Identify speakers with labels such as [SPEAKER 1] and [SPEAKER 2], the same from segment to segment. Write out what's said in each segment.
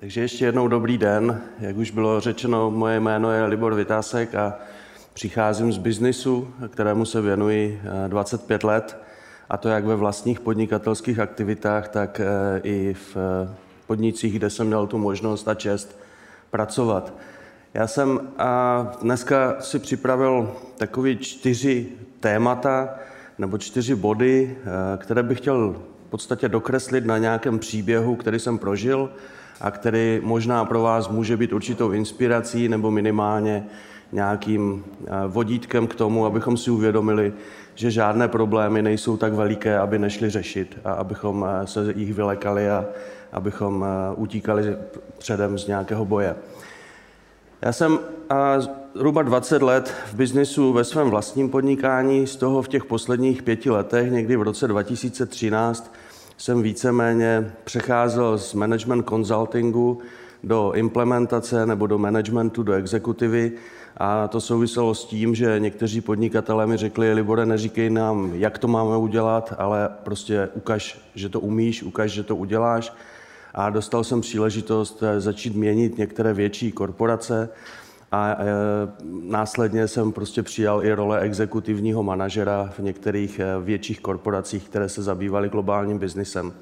[SPEAKER 1] Takže ještě jednou dobrý den. Jak už bylo řečeno, moje jméno je Libor Vytásek a přicházím z biznisu, kterému se věnuji 25 eh, let, a to jak ve vlastních podnikatelských aktivitách, tak eh, i v eh, podnicích, kde jsem měl tu možnost a čest pracovat. Já jsem dneska si připravil takový čtyři témata nebo čtyři body, které bych chtěl v podstatě dokreslit na nějakém příběhu, který jsem prožil a který možná pro vás může být určitou inspirací nebo minimálně nějakým eh, vodítkem k tomu, abychom si uvědomili, že žádné problémy nejsou tak veliké, aby nešli řešit a abychom eh, se jich vylekali a abychom eh, utíkali předem z nějakého boje. Já jsem zhruba 20 let v biznisu ve svém vlastním podnikání, z toho v těch posledních pěti letech, někdy v roce 2013, jsem víceméně přecházel z management consultingu do implementace nebo do managementu, do exekutivy. A to souviselo s tím, že někteří podnikatelé mi řekli, Libore, neříkej nám, jak to máme udělat, ale prostě ukaž, že to umíš, ukaž, že to uděláš. A dostal jsem příležitost eh, začít měnit některé větší korporace a e, následně jsem prostě přijal i role exekutivního manažera v některých e, větších korporacích, které se zabývaly globálním biznisem.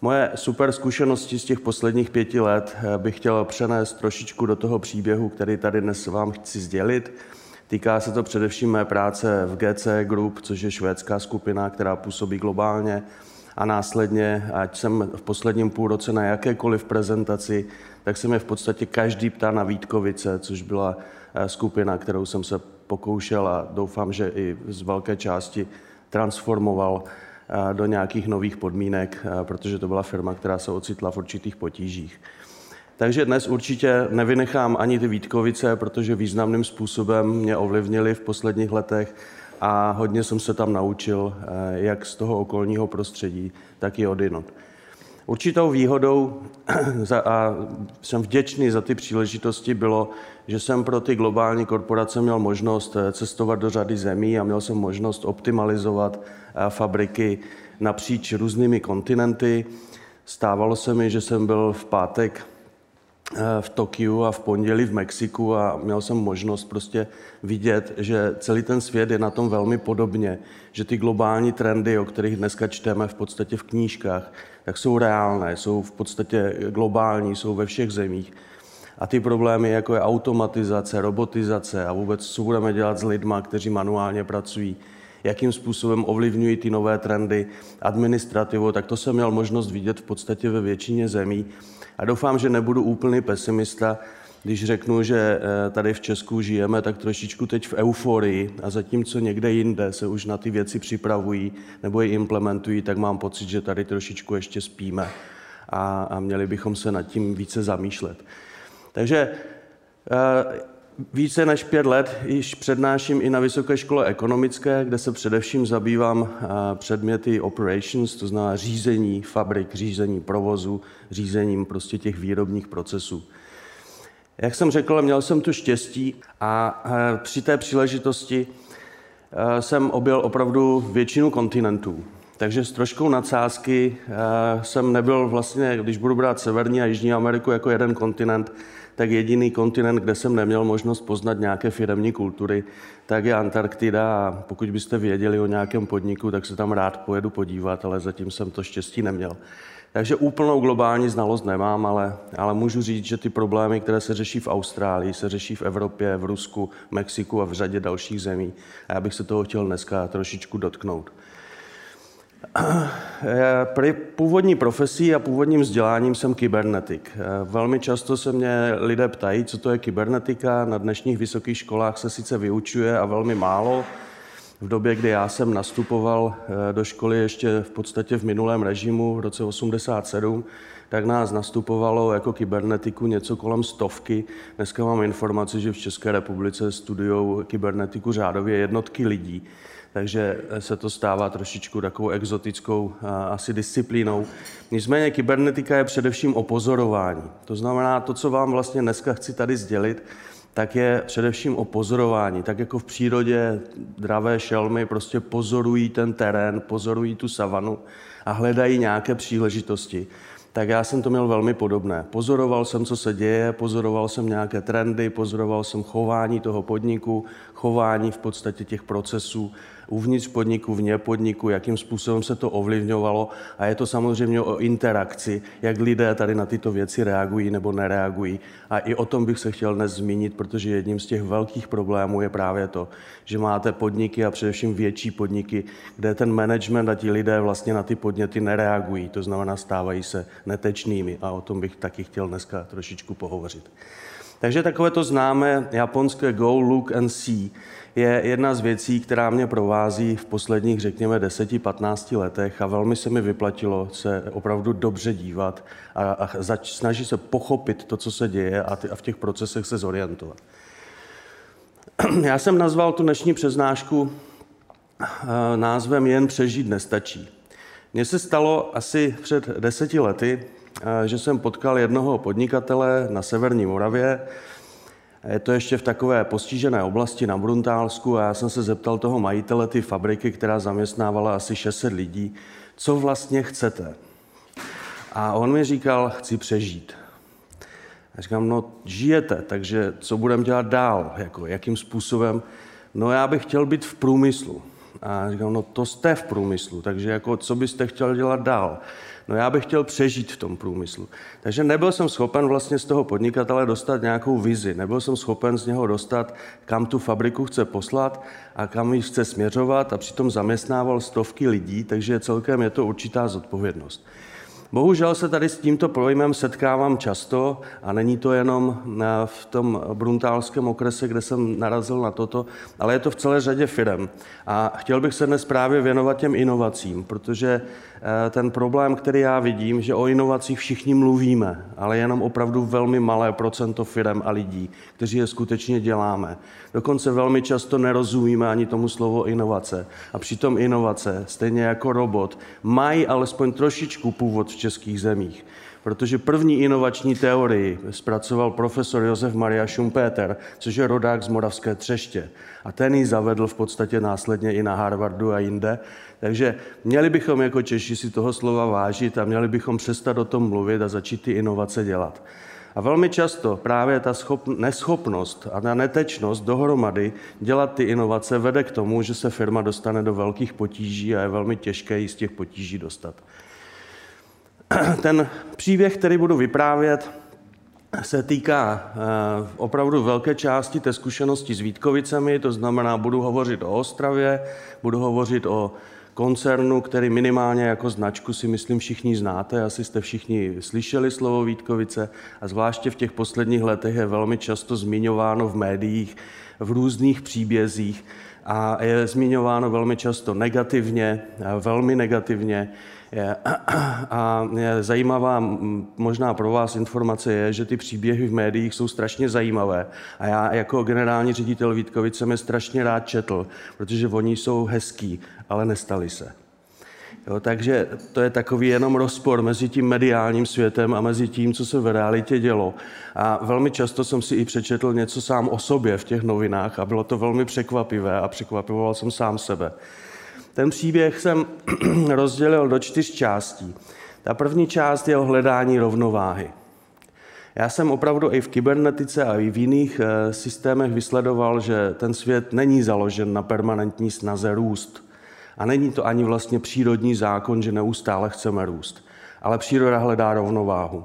[SPEAKER 1] Moje super zkušenosti z těch posledních pěti let e, bych chtěl přenést trošičku do toho příběhu, který tady dnes vám chci sdělit. Týká se to především mé práce v GC Group, což je švédská skupina, která působí globálně a následně, ať jsem v posledním půlroce na jakékoliv prezentaci, tak se mě v podstatě každý ptá na Vítkovice, což byla eh, skupina, kterou jsem se pokoušel a doufám, že i z velké části transformoval eh, do nějakých nových podmínek, eh, protože to byla firma, která se ocitla v určitých potížích. Takže dnes určitě nevynechám ani ty Vítkovice, protože významným způsobem mě ovlivnili v posledních letech a hodně jsem se tam naučil, jak z toho okolního prostředí, tak i odinut. Určitou výhodou a jsem vděčný za ty příležitosti bylo, že jsem pro ty globální korporace měl možnost eh, cestovat do řady zemí a měl jsem možnost optimalizovat eh, fabriky napříč různými kontinenty. Stávalo se mi, že jsem byl v pátek v Tokiu a v pondělí v Mexiku a měl jsem možnost prostě vidět, že celý ten svět je na tom velmi podobně, že ty globální trendy, o kterých dneska čteme v podstatě v knížkách, tak jsou reálné, jsou v podstatě globální, jsou ve všech zemích. A ty problémy, jako je automatizace, robotizace a vůbec, co budeme dělat s lidma, kteří manuálně pracují, jakým způsobem ovlivňují ty nové trendy, administrativu, tak to jsem měl možnost vidět v podstatě ve většině zemí. A doufám, že nebudu úplný pesimista, když řeknu, že eh, tady v Česku žijeme tak trošičku teď v euforii a zatímco někde jinde se už na ty věci připravují nebo je implementují, tak mám pocit, že tady trošičku ještě spíme a, a měli bychom se nad tím více zamýšlet. Takže eh, více než pět let již přednáším i na Vysoké škole ekonomické, kde se především zabývám eh, předměty operations, to znamená řízení fabrik, řízení provozu, řízením prostě těch výrobních procesů. Jak jsem řekl, měl jsem tu štěstí a eh, při té příležitosti eh, jsem objel opravdu většinu kontinentů. Takže s troškou nadsázky jsem nebyl vlastně, když budu brát Severní a Jižní Ameriku jako jeden kontinent, tak jediný kontinent, kde jsem neměl možnost poznat nějaké firemní kultury, tak je Antarktida a pokud byste věděli o nějakém podniku, tak se tam rád pojedu podívat, ale zatím jsem to štěstí neměl. Takže úplnou globální znalost nemám, ale, ale můžu říct, že ty problémy, které se řeší v Austrálii, se řeší v Evropě, v Rusku, Mexiku a v řadě dalších zemí. A já bych se toho chtěl dneska trošičku dotknout. Pri původní profesí a původním vzděláním jsem kybernetik. Velmi často se mě lidé ptají, co to je kybernetika. Na dnešních vysokých školách se sice vyučuje a velmi málo. V době, kdy já jsem nastupoval eh, do školy ještě v podstatě v minulém režimu, v roce 87, tak nás nastupovalo jako kybernetiku něco kolem stovky. Dneska mám informaci, že v České republice studují kybernetiku řádově jednotky lidí takže se to stává trošičku takovou exotickou asi disciplínou. Nicméně kybernetika je především o pozorování. To znamená, to, co vám vlastně dneska chci tady sdělit, tak je především o pozorování. Tak jako v přírodě dravé šelmy prostě pozorují ten terén, pozorují tu savanu a hledají nějaké příležitosti tak já jsem to měl velmi podobné. Pozoroval jsem, co se děje, pozoroval jsem nějaké trendy, pozoroval jsem chování toho podniku, chování v podstatě těch procesů uvnitř podniku, vně podniku, jakým způsobem se to ovlivňovalo a je to samozřejmě o interakci, jak lidé tady na tyto věci reagují nebo nereagují. A i o tom bych se chtěl dnes zmínit, protože jedním z těch velkých problémů je právě to, že máte podniky a především větší podniky, kde ten management a ti lidé vlastně na ty podněty nereagují, to znamená stávají se netečnými a o tom bych taky chtěl dneska trošičku pohovořit. Takže takové to známé japonské go, look and see je jedna z věcí, která mě provází v posledních, řekněme, 10-15 letech a velmi se mi vyplatilo se opravdu dobře dívat a, a zač, snažit se pochopit to, co se děje a, ty, a v těch procesech se zorientovat. Já jsem nazval tu dnešní přeznášku eh, názvem Jen přežít nestačí. Mně se stalo asi před deseti lety, eh, že jsem potkal jednoho podnikatele na Severní Moravě, je to ještě v takové postižené oblasti na Bruntálsku a já jsem se zeptal toho majitele ty fabriky, která zaměstnávala asi 600 lidí, co vlastně chcete. A on mi říkal, chci přežít. Já říkám, no žijete, takže co budeme dělat dál, jako, jakým způsobem? No já bych chtěl být v průmyslu. A říkám, no to jste v průmyslu, takže jako, co byste chtěl dělat dál? No já bych chtěl přežít v tom průmyslu. Takže nebyl jsem schopen vlastně z toho podnikatele dostat nějakou vizi. Nebyl jsem schopen z něho dostat, kam tu fabriku chce poslat a kam ji chce směřovat a přitom zaměstnával stovky lidí, takže celkem je to určitá zodpovědnost. Bohužel se tady s tímto pojmem setkávám často a není to jenom v tom bruntálském okrese, kde jsem narazil na toto, ale je to v celé řadě firm. A chtěl bych se dnes právě věnovat těm inovacím, protože Eh, ten problém, který já vidím, že o inovacích všichni mluvíme, ale jenom opravdu velmi malé procento firm a lidí, kteří je skutečně děláme. Dokonce velmi často nerozumíme ani tomu slovo inovace. A přitom inovace, stejně jako robot, mají alespoň trošičku původ v českých zemích protože první inovační teorii zpracoval profesor Josef Maria Schumpeter, což je rodák z Moravské třeště. A ten ji zavedl v podstatě následně i na Harvardu a jinde. Takže měli bychom jako Češi si toho slova vážit a měli bychom přestat o tom mluvit a začít ty inovace dělat. A velmi často právě ta schop, neschopnost a ta netečnost dohromady dělat ty inovace vede k tomu, že se firma dostane do velkých potíží a je velmi těžké ji z těch potíží dostat. Ten příběh, který budu vyprávět, se týká eh, opravdu velké části té zkušenosti s Vítkovicemi, to znamená, budu hovořit o Ostravě, budu hovořit o koncernu, který minimálně jako značku si myslím všichni znáte, asi jste všichni slyšeli slovo Vítkovice a zvláště v těch posledních letech je velmi často zmiňováno v médiích, v různých příbězích a je zmiňováno velmi často negativně, velmi negativně. A zajímavá, možná pro vás informace je, že ty příběhy v médiích jsou strašně zajímavé. A já jako generální ředitel Vítkovice jsem je strašně rád četl, protože oni jsou hezký, ale nestali se. Jo, takže to je takový jenom rozpor mezi tím mediálním světem a mezi tím, co se v realitě dělo. A velmi často jsem si i přečetl něco sám o sobě v těch novinách a bylo to velmi překvapivé a překvapivoval jsem sám sebe. Ten příběh jsem rozdělil do čtyř částí. Ta první část je o hledání rovnováhy. Já jsem opravdu i v kybernetice a i v jiných eh, systémech vysledoval, že ten svět není založen na permanentní snaze růst. A není to ani vlastně přírodní zákon, že neustále chceme růst. Ale příroda hledá rovnováhu.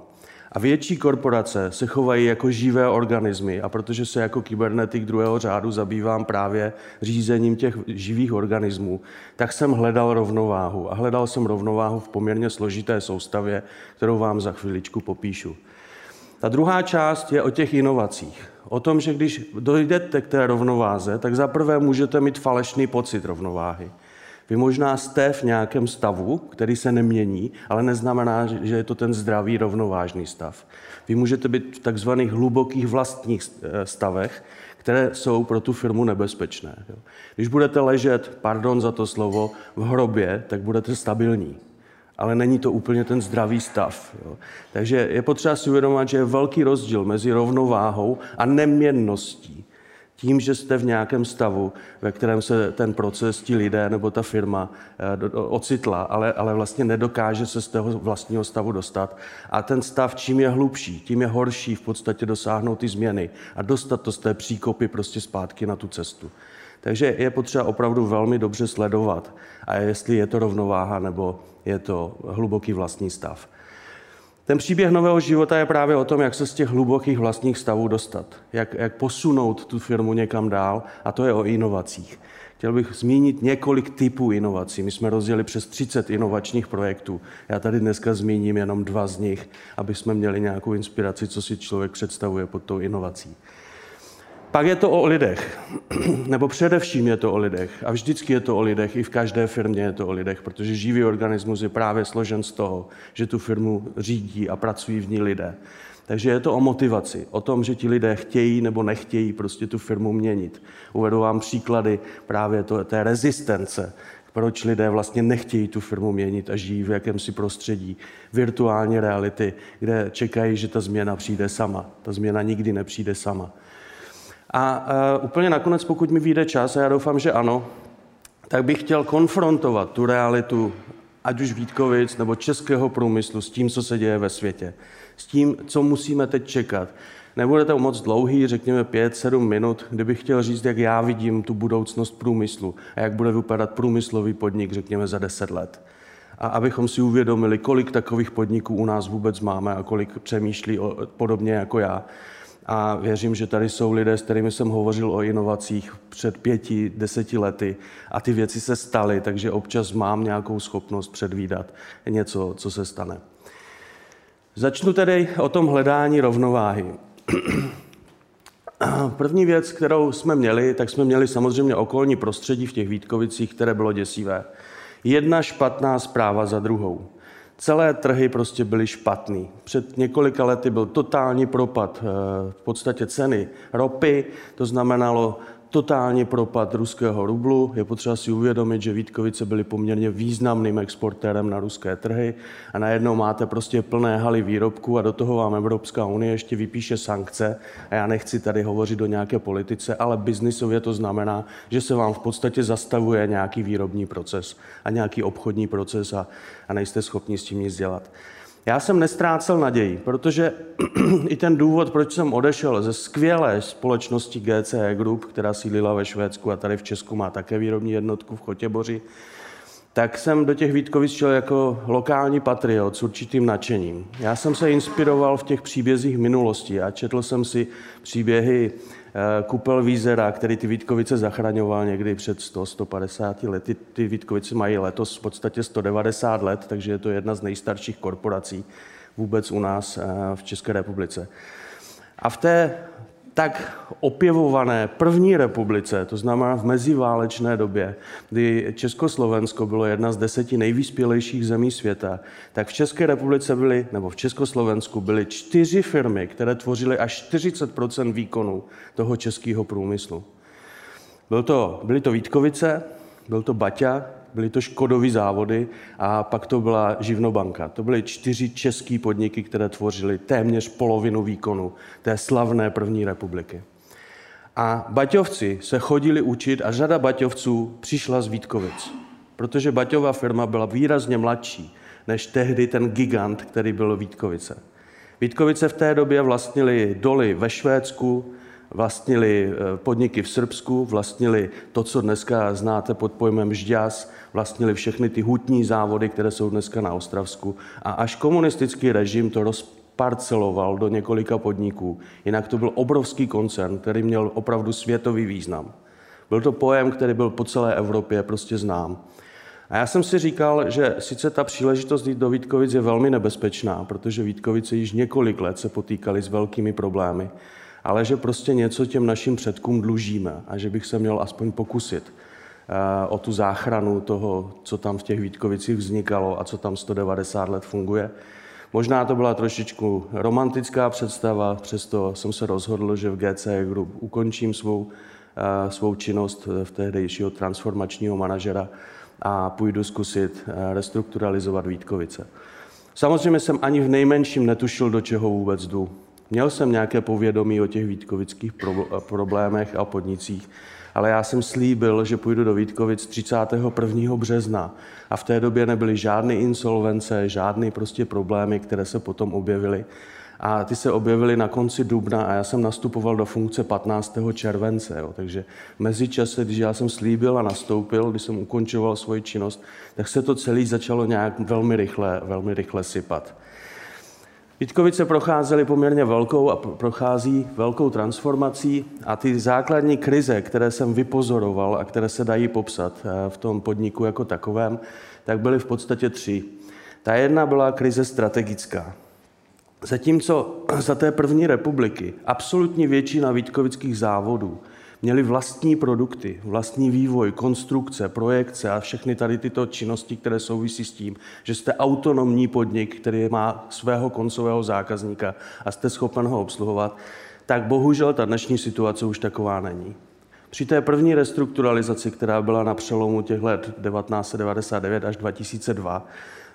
[SPEAKER 1] A větší korporace se chovají jako živé organismy a protože se jako kybernetik druhého řádu zabývám právě řízením těch živých organismů, tak jsem hledal rovnováhu. A hledal jsem rovnováhu v poměrně složité soustavě, kterou vám za chviličku popíšu. Ta druhá část je o těch inovacích. O tom, že když dojdete k té rovnováze, tak zaprvé můžete mít falešný pocit rovnováhy. Vy možná jste v nějakém stavu, který se nemění, ale neznamená, že je to ten zdravý, rovnovážný stav. Vy můžete být v takzvaných hlubokých vlastních eh, stavech, které jsou pro tu firmu nebezpečné. Když budete ležet, pardon za to slovo, v hrobě, tak budete stabilní. Ale není to úplně ten zdravý stav. Takže je potřeba si uvědomit, že je velký rozdíl mezi rovnováhou a neměnností. Tím, že jste v nějakém stavu, ve kterém se ten proces, ti lidé nebo ta firma eh, ocitla, ale, ale vlastně nedokáže se z toho vlastního stavu dostat. A ten stav, čím je hlubší, tím je horší v podstatě dosáhnout ty změny a dostat to z té příkopy prostě zpátky na tu cestu. Takže je potřeba opravdu velmi dobře sledovat, a jestli je to rovnováha nebo je to hluboký vlastní stav. Ten příběh nového života je právě o tom, jak se z těch hlubokých vlastních stavů dostat, jak, jak posunout tu firmu někam dál, a to je o inovacích. Chtěl bych zmínit několik typů inovací. My jsme rozdělili přes 30 inovačních projektů. Já tady dneska zmíním jenom dva z nich, aby jsme měli nějakou inspiraci, co si člověk představuje pod tou inovací. Pak je to o lidech, nebo především je to o lidech. A vždycky je to o lidech, i v každé firmě je to o lidech, protože živý organismus je právě složen z toho, že tu firmu řídí a pracují v ní lidé. Takže je to o motivaci, o tom, že ti lidé chtějí nebo nechtějí prostě tu firmu měnit. Uvedu vám příklady právě to, té rezistence, proč lidé vlastně nechtějí tu firmu měnit a žijí v jakémsi prostředí virtuální reality, kde čekají, že ta změna přijde sama. Ta změna nikdy nepřijde sama. A uh, úplně nakonec, pokud mi vyjde čas, a já doufám, že ano, tak bych chtěl konfrontovat tu realitu, ať už Vítkovic nebo českého průmyslu, s tím, co se děje ve světě. S tím, co musíme teď čekat. Nebude to moc dlouhý, řekněme 5-7 minut, kdybych chtěl říct, jak já vidím tu budoucnost průmyslu a jak bude vypadat průmyslový podnik, řekněme, za 10 let. A abychom si uvědomili, kolik takových podniků u nás vůbec máme a kolik přemýšlí o, podobně jako já a věřím, že tady jsou lidé, s kterými jsem hovořil o inovacích před pěti, deseti lety a ty věci se staly, takže občas mám nějakou schopnost předvídat něco, co se stane. Začnu tedy o tom hledání rovnováhy. První věc, kterou jsme měli, tak jsme měli samozřejmě okolní prostředí v těch Vítkovicích, které bylo děsivé. Jedna špatná zpráva za druhou. Celé trhy prostě byly špatný. Před několika lety byl totální propad eh, v podstatě ceny ropy, to znamenalo totální propad ruského rublu. Je potřeba si uvědomit, že Vítkovice byly poměrně významným exportérem na ruské trhy a najednou máte prostě plné haly výrobků a do toho vám Evropská unie ještě vypíše sankce. A já nechci tady hovořit o nějaké politice, ale biznisově to znamená, že se vám v podstatě zastavuje nějaký výrobní proces a nějaký obchodní proces a, a nejste schopni s tím nic dělat. Já jsem nestrácel naději, protože i ten důvod, proč jsem odešel ze skvělé společnosti GCE Group, která sídlila ve Švédsku a tady v Česku má také výrobní jednotku v Chotěboři, tak jsem do těch Vítkovic šel jako lokální patriot s určitým nadšením. Já jsem se inspiroval v těch příbězích minulosti a četl jsem si příběhy Kupel Vízera, který ty Vítkovice zachraňoval někdy před 100-150 lety. Ty Vítkovice mají letos v podstatě 190 let, takže je to jedna z nejstarších korporací vůbec u nás eh, v České republice. A v té tak opěvované první republice, to znamená v meziválečné době, kdy Československo bylo jedna z deseti nejvyspělejších zemí světa, tak v České republice byly, nebo v Československu byly čtyři firmy, které tvořily až 40 výkonu toho českého průmyslu. Byl to, byly to Vítkovice, byl to Baťa, byly to Škodový závody a pak to byla Živnobanka. To byly čtyři české podniky, které tvořily téměř polovinu výkonu té slavné první republiky. A Baťovci se chodili učit a řada Baťovců přišla z Vítkovic, protože Baťová firma byla výrazně mladší než tehdy ten gigant, který byl Vítkovice. Vítkovice v té době vlastnili doly ve Švédsku, vlastnili eh, podniky v Srbsku, vlastnili to, co dneska znáte pod pojmem žďas, vlastnili všechny ty hutní závody, které jsou dneska na Ostravsku. A až komunistický režim to rozparceloval do několika podniků. Jinak to byl obrovský koncern, který měl opravdu světový význam. Byl to pojem, který byl po celé Evropě prostě znám. A já jsem si říkal, že sice ta příležitost jít do Vítkovic je velmi nebezpečná, protože Vítkovice již několik let se potýkali s velkými problémy ale že prostě něco těm našim předkům dlužíme a že bych se měl aspoň pokusit eh, o tu záchranu toho, co tam v těch Vítkovicích vznikalo a co tam 190 let funguje. Možná to byla trošičku romantická představa, přesto jsem se rozhodl, že v GC Group ukončím svou, eh, svou činnost v tehdejšího transformačního manažera a půjdu zkusit eh, restrukturalizovat Vítkovice. Samozřejmě jsem ani v nejmenším netušil, do čeho vůbec jdu. Měl jsem nějaké povědomí o těch vítkovických problémech a podnicích, ale já jsem slíbil, že půjdu do Vítkovic 31. března a v té době nebyly žádné insolvence, žádné prostě problémy, které se potom objevily. A ty se objevily na konci dubna a já jsem nastupoval do funkce 15. července. Jo. Takže mezi čase, když já jsem slíbil a nastoupil, když jsem ukončoval svoji činnost, tak se to celé začalo nějak velmi rychle, velmi rychle sypat. Vítkovice procházely poměrně velkou a prochází velkou transformací a ty základní krize, které jsem vypozoroval a které se dají popsat eh, v tom podniku jako takovém, tak byly v podstatě tři. Ta jedna byla krize strategická. Zatímco za té první republiky absolutní většina vítkovických závodů měli vlastní produkty, vlastní vývoj, konstrukce, projekce a všechny tady tyto činnosti, které souvisí s tím, že jste autonomní podnik, který má svého koncového zákazníka a jste schopen ho obsluhovat, tak bohužel ta dnešní situace už taková není. Při té první restrukturalizaci, která byla na přelomu těch let 1999 až 2002,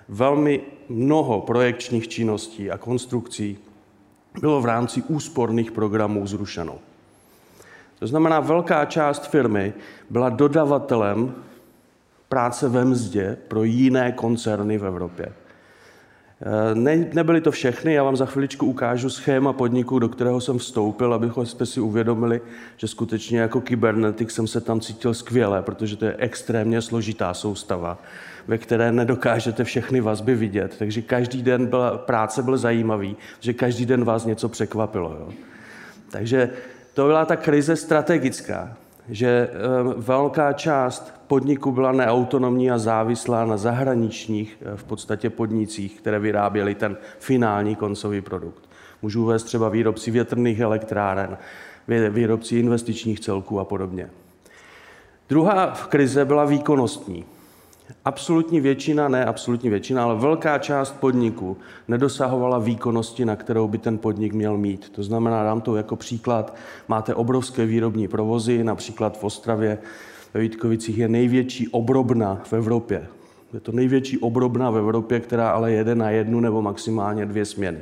[SPEAKER 1] velmi mnoho projekčních činností a konstrukcí bylo v rámci úsporných programů zrušeno. To znamená, velká část firmy byla dodavatelem práce ve mzdě pro jiné koncerny v Evropě. Eh, ne, nebyly to všechny, já vám za chviličku ukážu schéma podniku, do kterého jsem vstoupil, abyste si uvědomili, že skutečně jako kybernetik jsem se tam cítil skvěle, protože to je extrémně složitá soustava, ve které nedokážete všechny vazby vidět. Takže každý den byla, práce byl zajímavý, že každý den vás něco překvapilo. Jo. Takže to byla ta krize strategická, že eh, velká část podniku byla neautonomní a závislá na zahraničních eh, v podstatě podnicích, které vyráběly ten finální koncový produkt. Můžu uvést třeba výrobci větrných elektráren, výrobci investičních celků a podobně. Druhá krize byla výkonnostní. Absolutní většina, ne absolutní většina, ale velká část podniků nedosahovala výkonnosti, na kterou by ten podnik měl mít. To znamená, dám to jako příklad, máte obrovské výrobní provozy, například v Ostravě ve Vítkovicích je největší obrobna v Evropě. Je to největší obrobna v Evropě, která ale jede na jednu nebo maximálně dvě směny.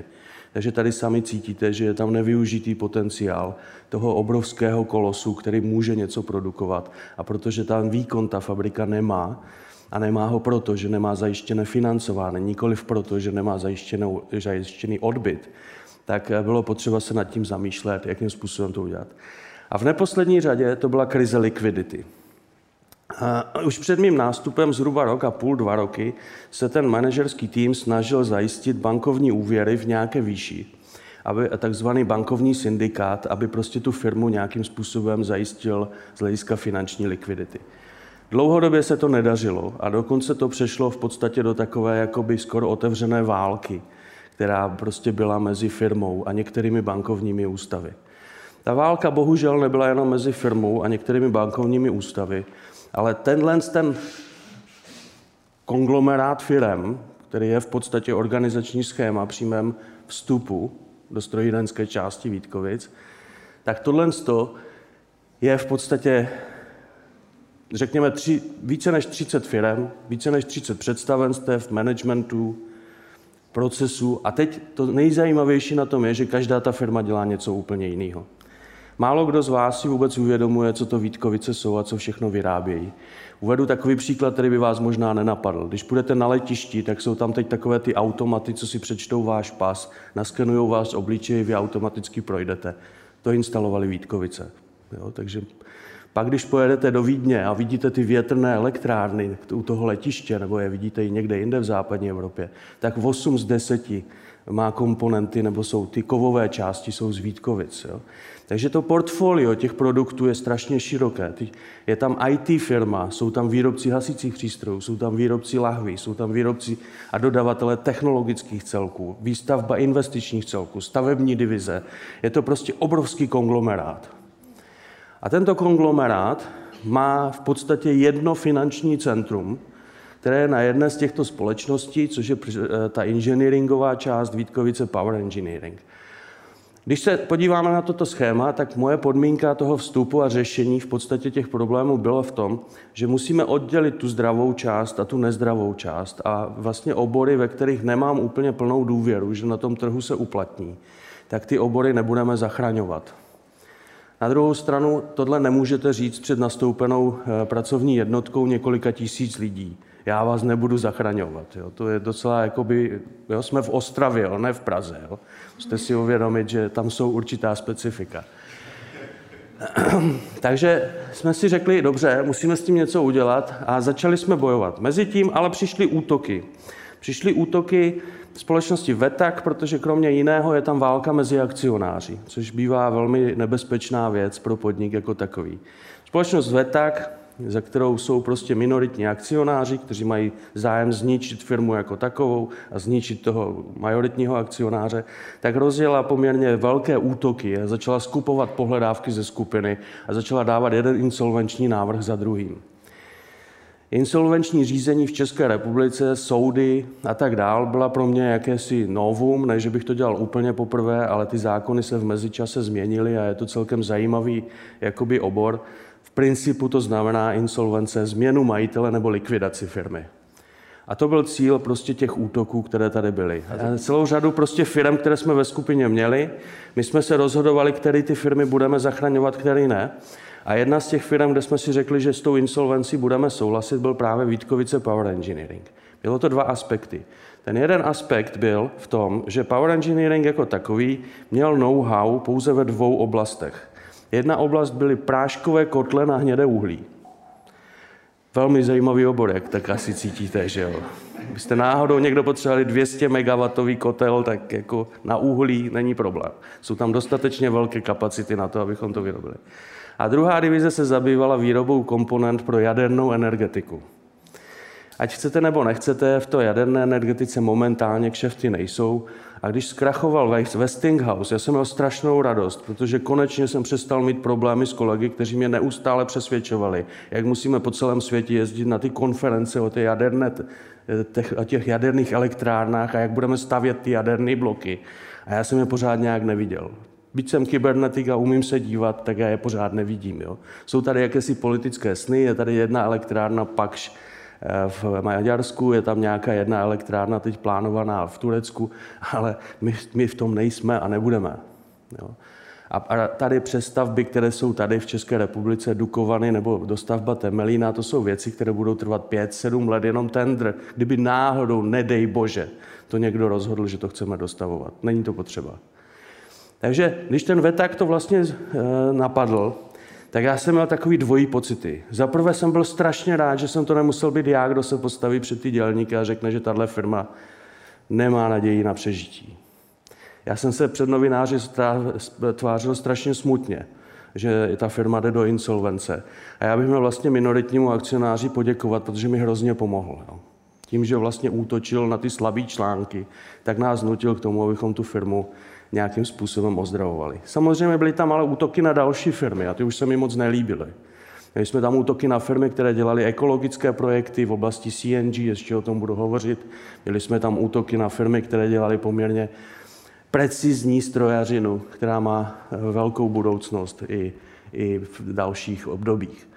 [SPEAKER 1] Takže tady sami cítíte, že je tam nevyužitý potenciál toho obrovského kolosu, který může něco produkovat. A protože tam výkon ta fabrika nemá, a nemá ho proto, že nemá zajištěné financování, nikoliv proto, že nemá zajištěný odbyt, tak eh, bylo potřeba se nad tím zamýšlet, jakým způsobem to udělat. A v neposlední řadě to byla krize likvidity. Už před mým nástupem zhruba rok a půl, dva roky se ten manažerský tým snažil zajistit bankovní úvěry v nějaké výši, aby takzvaný bankovní syndikát, aby prostě tu firmu nějakým způsobem zajistil z hlediska finanční likvidity. Dlouhodobě se to nedařilo a dokonce to přešlo v podstatě do takové jakoby skoro otevřené války, která prostě byla mezi firmou a některými bankovními ústavy. Ta válka bohužel nebyla jenom mezi firmou a některými bankovními ústavy, ale tenhle ten konglomerát firem, který je v podstatě organizační schéma přímém vstupu do strojírenské části Vítkovic, tak tohle je v podstatě řekněme, tři, více než 30 firm, více než 30 představenstev, managementů, procesů. A teď to nejzajímavější na tom je, že každá ta firma dělá něco úplně jiného. Málo kdo z vás si vůbec uvědomuje, co to Vítkovice jsou a co všechno vyrábějí. Uvedu takový příklad, který by vás možná nenapadl. Když půjdete na letišti, tak jsou tam teď takové ty automaty, co si přečtou váš pas, naskenují vás obličej, vy automaticky projdete. To instalovali Vítkovice. Jo, takže pak, když pojedete do Vídně a vidíte ty větrné elektrárny u toho letiště, nebo je vidíte i někde jinde v západní Evropě, tak 8 z 10 má komponenty, nebo jsou ty kovové části, jsou z Vítkovic. Jo. Takže to portfolio těch produktů je strašně široké. Je tam IT firma, jsou tam výrobci hasicích přístrojů, jsou tam výrobci lahví, jsou tam výrobci a dodavatele technologických celků, výstavba investičních celků, stavební divize. Je to prostě obrovský konglomerát. A tento konglomerát má v podstatě jedno finanční centrum, které je na jedné z těchto společností, což je eh, ta inženýringová část Vítkovice Power Engineering. Když se podíváme na toto schéma, tak moje podmínka toho vstupu a řešení v podstatě těch problémů bylo v tom, že musíme oddělit tu zdravou část a tu nezdravou část a vlastně obory, ve kterých nemám úplně plnou důvěru, že na tom trhu se uplatní, tak ty obory nebudeme zachraňovat. Na druhou stranu tohle nemůžete říct před nastoupenou eh, pracovní jednotkou několika tisíc lidí. Já vás nebudu zachraňovat. Jo. To je docela, jakoby, jo, jsme v Ostravě, jo, ne v Praze. Jo. Musíte si uvědomit, že tam jsou určitá specifika. Takže jsme si řekli, dobře, musíme s tím něco udělat a začali jsme bojovat. Mezitím ale přišly útoky. Přišly útoky společnosti VETAK, protože kromě jiného je tam válka mezi akcionáři, což bývá velmi nebezpečná věc pro podnik jako takový. Společnost VETAK, za kterou jsou prostě minoritní akcionáři, kteří mají zájem zničit firmu jako takovou a zničit toho majoritního akcionáře, tak rozjela poměrně velké útoky a začala skupovat pohledávky ze skupiny a začala dávat jeden insolvenční návrh za druhým. Insolvenční řízení v České republice, soudy a tak dál byla pro mě jakési novum, ne, že bych to dělal úplně poprvé, ale ty zákony se v mezičase změnily a je to celkem zajímavý jakoby obor. V principu to znamená insolvence, změnu majitele nebo likvidaci firmy. A to byl cíl prostě těch útoků, které tady byly. A celou řadu prostě firm, které jsme ve skupině měli, my jsme se rozhodovali, které ty firmy budeme zachraňovat, které ne. A jedna z těch firm, kde jsme si řekli, že s tou insolvencí budeme souhlasit, byl právě Vítkovice Power Engineering. Bylo to dva aspekty. Ten jeden aspekt byl v tom, že Power Engineering jako takový měl know-how pouze ve dvou oblastech. Jedna oblast byly práškové kotle na hnědé uhlí. Velmi zajímavý obor, jak tak asi cítíte, že jo. Kdybyste náhodou někdo potřebovali 200 MW kotel, tak jako na uhlí není problém. Jsou tam dostatečně velké kapacity na to, abychom to vyrobili. A druhá divize se zabývala výrobou komponent pro jadernou energetiku. Ať chcete nebo nechcete, v to jaderné energetice momentálně kšefty nejsou. A když zkrachoval Westinghouse, já jsem měl strašnou radost, protože konečně jsem přestal mít problémy s kolegy, kteří mě neustále přesvědčovali, jak musíme po celém světě jezdit na ty konference o, té jaderné, těch, o těch jaderných elektrárnách a jak budeme stavět ty jaderné bloky. A já jsem je pořád nějak neviděl. Byť jsem kybernetik a umím se dívat, tak já je pořád nevidím. Jo. Jsou tady jakési politické sny, je tady jedna elektrárna Pakš eh, v Maďarsku, je tam nějaká jedna elektrárna teď plánovaná v Turecku, ale my, my v tom nejsme a nebudeme. Jo. A tady přestavby, které jsou tady v České republice, Dukovany nebo dostavba Temelína, to jsou věci, které budou trvat 5-7 let, jenom tender, kdyby náhodou, nedej bože, to někdo rozhodl, že to chceme dostavovat. Není to potřeba. Takže když ten vetak to vlastně eh, napadl, tak já jsem měl takový dvojí pocity. Za prvé jsem byl strašně rád, že jsem to nemusel být já, kdo se postaví před ty dělníky a řekne, že tahle firma nemá naději na přežití. Já jsem se před novináři tvářil strašně smutně, že ta firma jde do insolvence. A já bych měl vlastně minoritnímu akcionáři poděkovat, protože mi hrozně pomohl. Jo. Tím, že vlastně útočil na ty slabé články, tak nás nutil k tomu, abychom tu firmu nějakým způsobem ozdravovali. Samozřejmě byly tam ale útoky na další firmy a ty už se mi moc nelíbily. Měli jsme tam útoky na firmy, které dělaly ekologické projekty v oblasti CNG, ještě o tom budu hovořit. Měli jsme tam útoky na firmy, které dělaly poměrně precizní strojařinu, která má eh, velkou budoucnost i, i v dalších obdobích.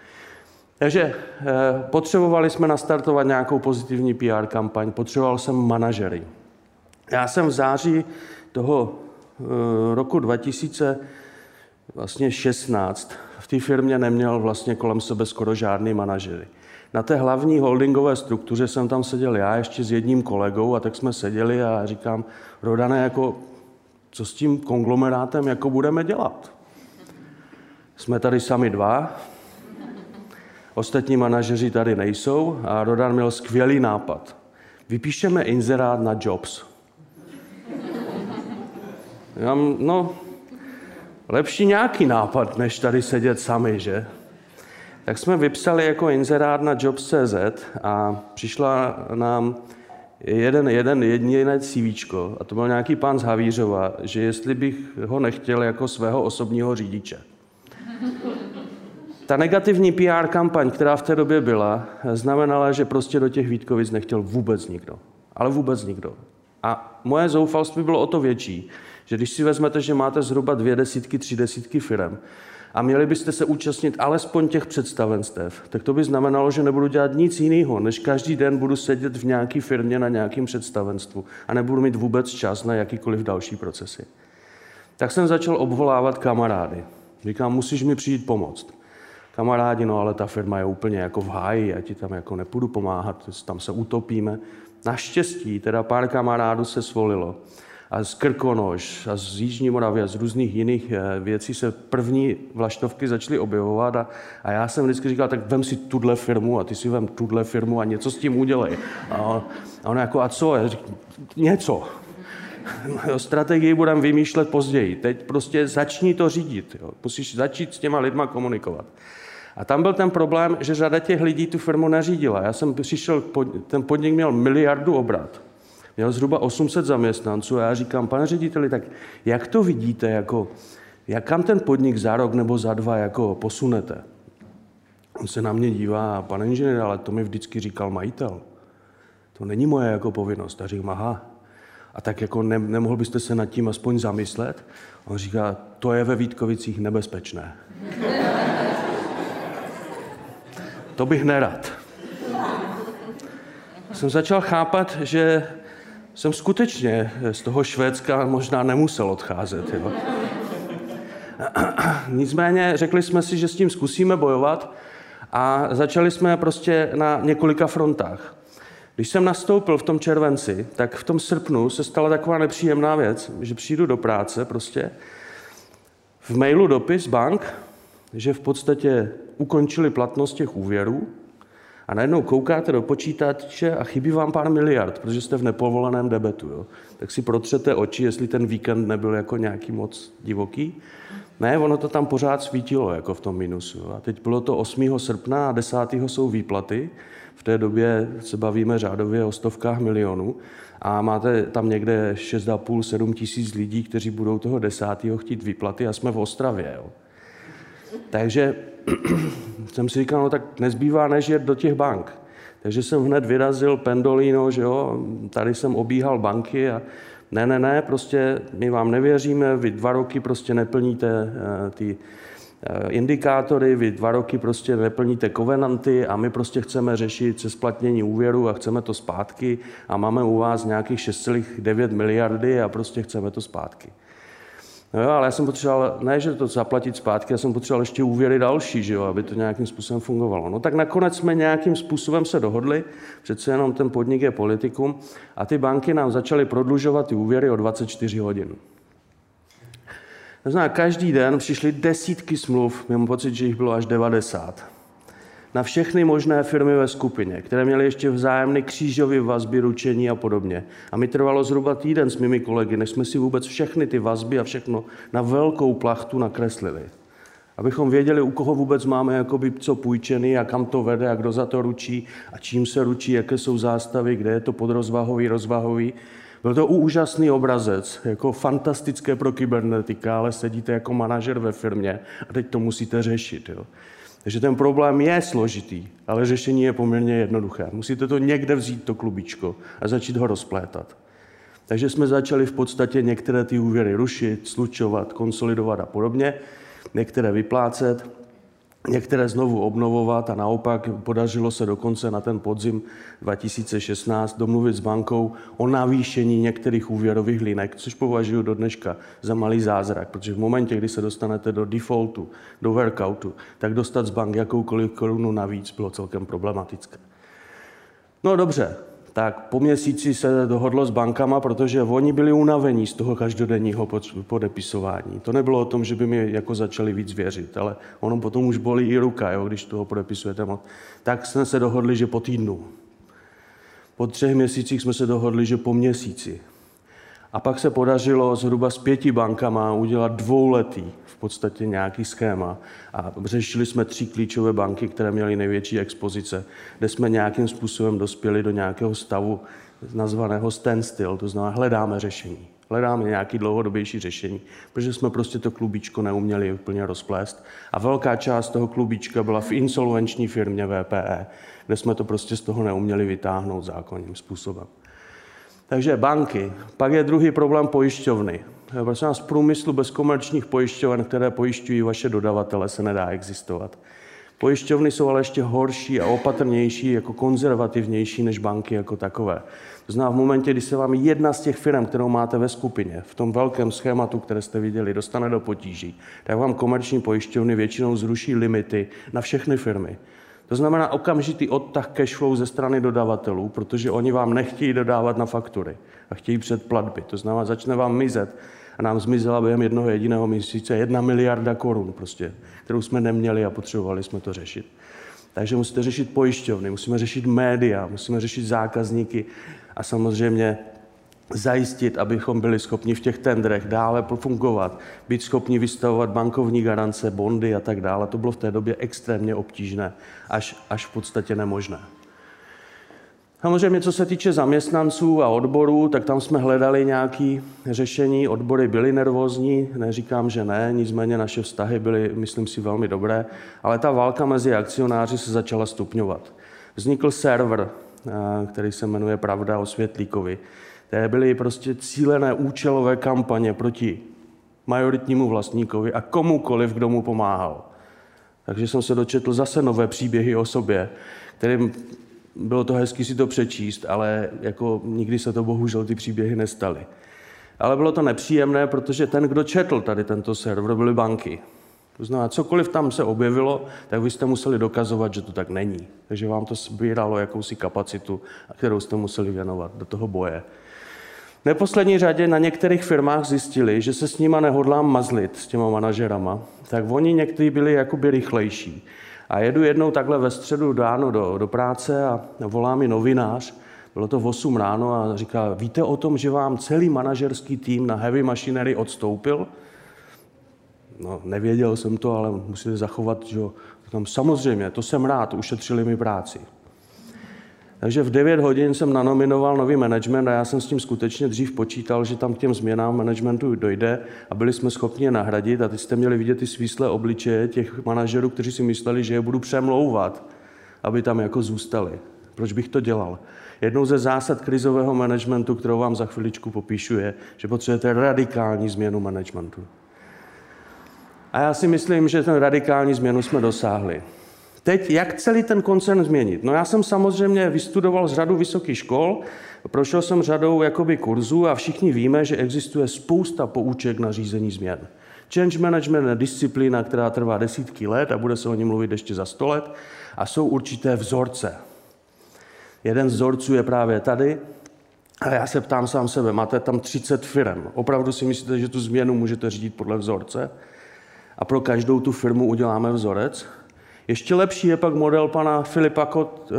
[SPEAKER 1] Takže eh, potřebovali jsme nastartovat nějakou pozitivní PR kampaň, potřeboval jsem manažery. Já jsem v září toho roku 2016 vlastně v té firmě neměl vlastně kolem sebe skoro žádný manažery. Na té hlavní holdingové struktuře jsem tam seděl já ještě s jedním kolegou a tak jsme seděli a říkám, Rodane, jako, co s tím konglomerátem jako budeme dělat? Jsme tady sami dva, ostatní manažeři tady nejsou a Rodan měl skvělý nápad. Vypíšeme inzerát na Jobs. Já, no, lepší nějaký nápad, než tady sedět sami, že? Tak jsme vypsali jako inzerát na Jobs.cz a přišla nám jeden, jeden jediné CV, a to byl nějaký pán z Havířova, že jestli bych ho nechtěl jako svého osobního řidiče. Ta negativní PR kampaň, která v té době byla, znamenala, že prostě do těch Vítkovic nechtěl vůbec nikdo. Ale vůbec nikdo. A moje zoufalství bylo o to větší, že když si vezmete, že máte zhruba dvě desítky, tři desítky firm a měli byste se účastnit alespoň těch představenstev, tak to by znamenalo, že nebudu dělat nic jiného, než každý den budu sedět v nějaké firmě na nějakém představenstvu a nebudu mít vůbec čas na jakýkoliv další procesy. Tak jsem začal obvolávat kamarády. Říkám, musíš mi přijít pomoct. Kamarádi, no ale ta firma je úplně jako v háji, já ti tam jako nepůjdu pomáhat, tam se utopíme. Naštěstí teda pár kamarádů se svolilo a z Krkonoš a z Jižní Moravy a z různých jiných eh, věcí se první vlaštovky začaly objevovat a, a já jsem vždycky říkal, tak vem si tuhle firmu a ty si vem tuhle firmu a něco s tím udělej. A, a on jako, a co? Já říkám, něco. Jo, strategii budeme vymýšlet později. Teď prostě začni to řídit. Jo. Musíš začít s těma lidma komunikovat. A tam byl ten problém, že řada těch lidí tu firmu neřídila. Já jsem přišel, ten podnik měl miliardu obrat měl zhruba 800 zaměstnanců a já říkám, pane řediteli, tak jak to vidíte, jako, jak kam ten podnik za rok nebo za dva jako posunete? On se na mě dívá, pane inženýr, ale to mi vždycky říkal majitel. To není moje jako povinnost. A říkám, aha, a tak jako ne, nemohl byste se nad tím aspoň zamyslet? On říká, to je ve Vítkovicích nebezpečné. to bych nerad. Jsem začal chápat, že jsem skutečně z toho Švédska možná nemusel odcházet. Jo. Nicméně řekli jsme si, že s tím zkusíme bojovat a začali jsme prostě na několika frontách. Když jsem nastoupil v tom červenci, tak v tom srpnu se stala taková nepříjemná věc, že přijdu do práce prostě, v mailu dopis bank, že v podstatě ukončili platnost těch úvěrů, a najednou koukáte do počítače a chybí vám pár miliard, protože jste v nepovoleném debetu. Jo. Tak si protřete oči, jestli ten víkend nebyl jako nějaký moc divoký. Ne, ono to tam pořád svítilo, jako v tom minusu. A teď bylo to 8. srpna a 10. jsou výplaty. V té době se bavíme řádově o stovkách milionů. A máte tam někde 6,5-7 tisíc lidí, kteří budou toho 10. chtít výplaty a jsme v Ostravě. Jo. Takže jsem si říkal, no tak nezbývá než jet do těch bank. Takže jsem hned vyrazil Pendolino, že jo, tady jsem obíhal banky a ne, ne, ne, prostě my vám nevěříme, vy dva roky prostě neplníte uh, ty uh, indikátory, vy dva roky prostě neplníte kovenanty a my prostě chceme řešit se splatnění úvěru a chceme to zpátky a máme u vás nějakých 6,9 miliardy a prostě chceme to zpátky. No jo, ale já jsem potřeboval, ne, že to zaplatit zpátky, já jsem potřeboval ještě úvěry další, že jo, aby to nějakým způsobem fungovalo. No tak nakonec jsme nějakým způsobem se dohodli, přece jenom ten podnik je politikum, a ty banky nám začaly prodlužovat ty úvěry o 24 hodin. To znamená, každý den přišly desítky smluv, mám pocit, že jich bylo až 90 na všechny možné firmy ve skupině, které měly ještě vzájemné křížové vazby, ručení a podobně. A mi trvalo zhruba týden s mými kolegy, než jsme si vůbec všechny ty vazby a všechno na velkou plachtu nakreslili. Abychom věděli, u koho vůbec máme jakoby co půjčený a kam to vede a kdo za to ručí a čím se ručí, jaké jsou zástavy, kde je to podrozvahový, rozvahový. Byl to úžasný obrazec, jako fantastické pro kybernetika, ale sedíte jako manažer ve firmě a teď to musíte řešit. Jo. Takže ten problém je složitý, ale řešení je poměrně jednoduché. Musíte to někde vzít, to klubičko, a začít ho rozplétat. Takže jsme začali v podstatě některé ty úvěry rušit, slučovat, konsolidovat a podobně, některé vyplácet některé znovu obnovovat a naopak podařilo se dokonce na ten podzim 2016 domluvit s bankou o navýšení některých úvěrových linek, což považuji do dneška za malý zázrak, protože v momentě, kdy se dostanete do defaultu, do workoutu, tak dostat z bank jakoukoliv korunu navíc bylo celkem problematické. No dobře, tak po měsíci se dohodlo s bankama, protože oni byli unavení z toho každodenního podepisování. To nebylo o tom, že by mi jako začali víc věřit, ale ono potom už bolí i ruka, jo, když toho podepisujete moc. Tak jsme se dohodli, že po týdnu. Po třech měsících jsme se dohodli, že po měsíci. A pak se podařilo zhruba s pěti bankama udělat dvouletý v podstatě nějaký schéma. A řešili jsme tři klíčové banky, které měly největší expozice, kde jsme nějakým způsobem dospěli do nějakého stavu nazvaného standstill, to znamená hledáme řešení. Hledáme nějaký dlouhodobější řešení, protože jsme prostě to klubíčko neuměli úplně rozplést. A velká část toho klubíčka byla v insolvenční firmě VPE, kde jsme to prostě z toho neuměli vytáhnout zákonným způsobem. Takže banky. Pak je druhý problém pojišťovny. Prosím nás, v průmyslu bez komerčních pojišťoven, které pojišťují vaše dodavatele, se nedá existovat. Pojišťovny jsou ale ještě horší a opatrnější, jako konzervativnější než banky jako takové. To znamená, v momentě, kdy se vám jedna z těch firm, kterou máte ve skupině, v tom velkém schématu, které jste viděli, dostane do potíží, tak vám komerční pojišťovny většinou zruší limity na všechny firmy. To znamená okamžitý odtah cash flow ze strany dodavatelů, protože oni vám nechtějí dodávat na faktury a chtějí předplatby. To znamená, začne vám mizet a nám zmizela během jednoho jediného měsíce jedna miliarda korun, prostě, kterou jsme neměli a potřebovali jsme to řešit. Takže musíte řešit pojišťovny, musíme řešit média, musíme řešit zákazníky a samozřejmě zajistit, abychom byli schopni v těch tendrech dále fungovat, být schopni vystavovat bankovní garance, bondy a tak dále. To bylo v té době extrémně obtížné, až, až v podstatě nemožné. Samozřejmě, co se týče zaměstnanců a odborů, tak tam jsme hledali nějaké řešení. Odbory byly nervózní, neříkám, že ne, nicméně naše vztahy byly, myslím si, velmi dobré, ale ta válka mezi akcionáři se začala stupňovat. Vznikl server, který se jmenuje Pravda o Světlíkovi. To byly prostě cílené účelové kampaně proti majoritnímu vlastníkovi a komukoliv, kdo mu pomáhal. Takže jsem se dočetl zase nové příběhy o sobě, kterým bylo to hezky si to přečíst, ale jako nikdy se to bohužel ty příběhy nestaly. Ale bylo to nepříjemné, protože ten, kdo četl tady tento server, byly banky. To znamená, cokoliv tam se objevilo, tak vy jste museli dokazovat, že to tak není. Takže vám to sbíralo jakousi kapacitu, kterou jste museli věnovat do toho boje. V neposlední řadě na některých firmách zjistili, že se s nima nehodlám mazlit, s těma manažerama, tak oni někteří byli jakoby rychlejší. A jedu jednou takhle ve středu ráno do, do práce a volá mi novinář, bylo to v 8 ráno a říká, víte o tom, že vám celý manažerský tým na Heavy Machinery odstoupil? No, nevěděl jsem to, ale musíte zachovat, že tam samozřejmě, to jsem rád, ušetřili mi práci. Takže v 9 hodin jsem nanominoval nový management a já jsem s tím skutečně dřív počítal, že tam k těm změnám managementu dojde a byli jsme schopni je nahradit. A teď jste měli vidět ty svíslé obličeje těch manažerů, kteří si mysleli, že je budu přemlouvat, aby tam jako zůstali. Proč bych to dělal? Jednou ze zásad krizového managementu, kterou vám za chviličku popíšu, je, že potřebujete radikální změnu managementu. A já si myslím, že ten radikální změnu jsme dosáhli. Teď, jak celý ten koncern změnit? No já jsem samozřejmě vystudoval z řadu vysokých škol, prošel jsem řadou jakoby kurzů a všichni víme, že existuje spousta pouček na řízení změn. Change management je disciplína, která trvá desítky let a bude se o ní mluvit ještě za sto let a jsou určité vzorce. Jeden z vzorců je právě tady a já se ptám sám sebe, máte tam 30 firm. Opravdu si myslíte, že tu změnu můžete řídit podle vzorce? A pro každou tu firmu uděláme vzorec? Ještě lepší je pak model pana Filipa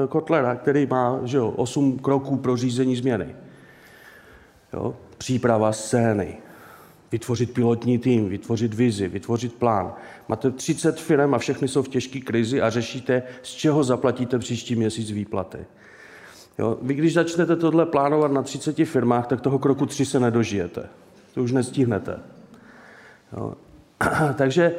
[SPEAKER 1] Kotlera, který má že jo, 8 kroků pro řízení změny. Jo? Příprava scény, vytvořit pilotní tým, vytvořit vizi, vytvořit plán. Máte 30 firm a všechny jsou v těžké krizi a řešíte, z čeho zaplatíte příští měsíc výplaty. Jo? Vy když začnete tohle plánovat na 30 firmách, tak toho kroku 3 se nedožijete. To už nestihnete. Jo? Takže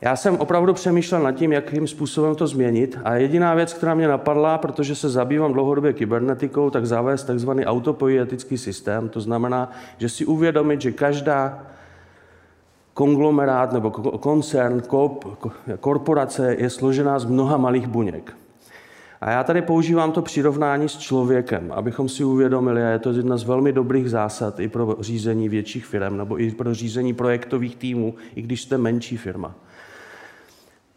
[SPEAKER 1] já jsem opravdu přemýšlel nad tím, jakým způsobem to změnit a jediná věc, která mě napadla, protože se zabývám dlouhodobě kybernetikou, tak zavést takzvaný autopoietický systém. To znamená, že si uvědomit, že každá konglomerát nebo koncern, korporace je složená z mnoha malých buněk. A já tady používám to přirovnání s člověkem, abychom si uvědomili, a je to jedna z velmi dobrých zásad i pro řízení větších firm nebo i pro řízení projektových týmů, i když jste menší firma.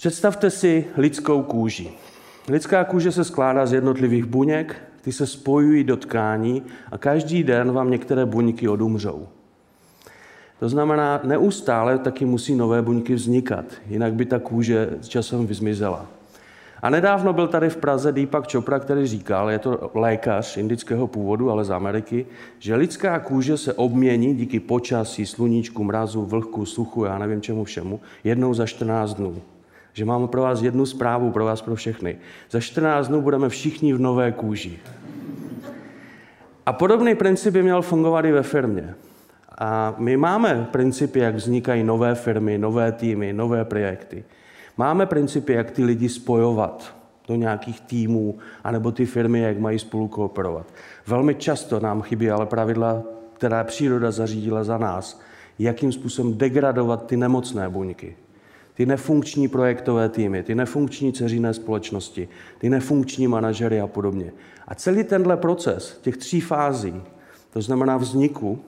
[SPEAKER 1] Představte si lidskou kůži. Lidská kůže se skládá z jednotlivých buněk, ty se spojují do tkání a každý den vám některé buňky odumřou. To znamená, neustále taky musí nové buňky vznikat, jinak by ta kůže s časem vyzmizela. A nedávno byl tady v Praze Deepak Chopra, který říkal, je to lékař indického původu, ale z Ameriky, že lidská kůže se obmění díky počasí, sluníčku, mrazu, vlhku, suchu, já nevím čemu všemu, jednou za 14 dnů že máme pro vás jednu zprávu, pro vás pro všechny. Za 14 dnů budeme všichni v nové kůži. A podobný princip by měl fungovat i ve firmě. A my máme principy, jak vznikají nové firmy, nové týmy, nové projekty. Máme principy, jak ty lidi spojovat do nějakých týmů, anebo ty firmy, jak mají spolu kooperovat. Velmi často nám chybí ale pravidla, která příroda zařídila za nás, jakým způsobem degradovat ty nemocné buňky, ty nefunkční projektové týmy, ty nefunkční ceřiné společnosti, ty nefunkční manažery a podobně. A celý tenhle proces těch tří fází, to znamená vzniku,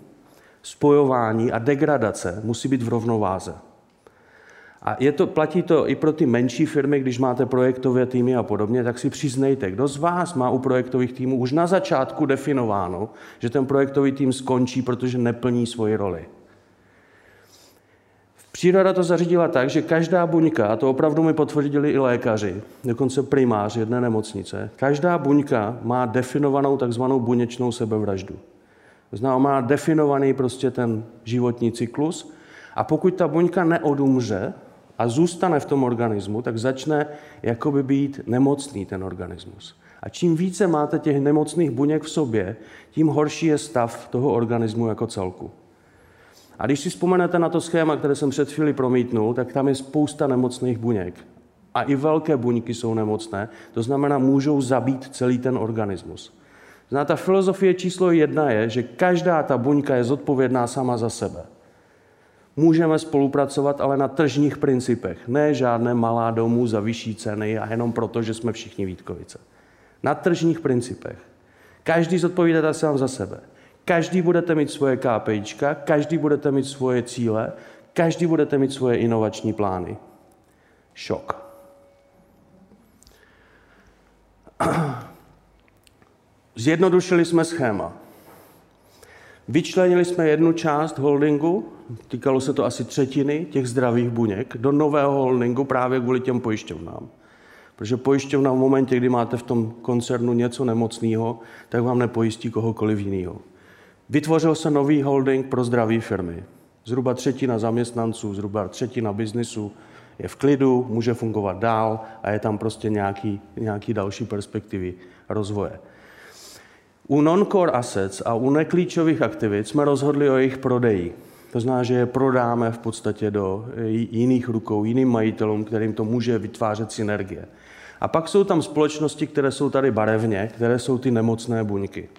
[SPEAKER 1] spojování a degradace, musí být v rovnováze. A je to, platí to i pro ty menší firmy, když máte projektové týmy a podobně, tak si přiznejte, kdo z vás má u projektových týmů už na začátku definováno, že ten projektový tým skončí, protože neplní svoji roli. Příroda to zařídila tak, že každá buňka, a to opravdu mi potvrdili i lékaři, dokonce primář jedné nemocnice, každá buňka má definovanou takzvanou buněčnou sebevraždu. To znamená, má definovaný prostě ten životní cyklus a pokud ta buňka neodumře a zůstane v tom organismu, tak začne jakoby být nemocný ten organismus. A čím více máte těch nemocných buněk v sobě, tím horší je stav toho organismu jako celku. A když si vzpomenete na to schéma, které jsem před chvíli promítnul, tak tam je spousta nemocných buněk. A i velké buňky jsou nemocné, to znamená, můžou zabít celý ten organismus. Zná, ta filozofie číslo jedna je, že každá ta buňka je zodpovědná sama za sebe. Můžeme spolupracovat, ale na tržních principech. Ne žádné malá domů za vyšší ceny a jenom proto, že jsme všichni Vítkovice. Na tržních principech. Každý zodpovídáte sám za sebe. Každý budete mít svoje KPIčka, každý budete mít svoje cíle, každý budete mít svoje inovační plány. Šok. Zjednodušili jsme schéma. Vyčlenili jsme jednu část holdingu, týkalo se to asi třetiny těch zdravých buněk, do nového holdingu právě kvůli těm pojišťovnám. Protože pojišťovna v momentě, kdy máte v tom koncernu něco nemocného, tak vám nepojistí kohokoliv jiného. Vytvořil se nový holding pro zdraví firmy. Zhruba třetina zaměstnanců, zhruba třetina biznisu je v klidu, může fungovat dál a je tam prostě nějaký, nějaký další perspektivy rozvoje. U non-core assets a u neklíčových aktivit jsme rozhodli o jejich prodeji. To znamená, že je prodáme v podstatě do jiných rukou, jiným majitelům, kterým to může vytvářet synergie. A pak jsou tam společnosti, které jsou tady barevně, které jsou ty nemocné buňky.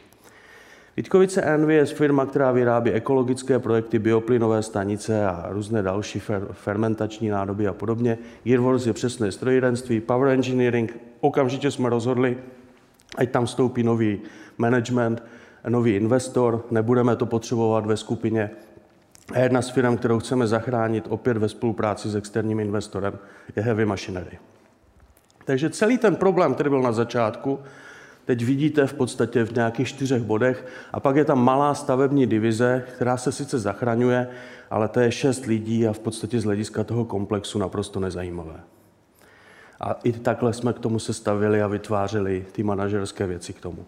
[SPEAKER 1] Vítkovice Envy je firma, která vyrábí ekologické projekty, bioplynové stanice a různé další fer- fermentační nádoby a podobně. Gearworks je přesné strojírenství, Power Engineering. Okamžitě jsme rozhodli, ať tam vstoupí nový management, nový investor, nebudeme to potřebovat ve skupině. A jedna z firm, kterou chceme zachránit opět ve spolupráci s externím investorem, je Heavy Machinery. Takže celý ten problém, který byl na začátku, teď vidíte v podstatě v nějakých čtyřech bodech. A pak je tam malá stavební divize, která se sice zachraňuje, ale to je šest lidí a v podstatě z hlediska toho komplexu naprosto nezajímavé. A i takhle jsme k tomu sestavili a vytvářeli ty manažerské věci k tomu.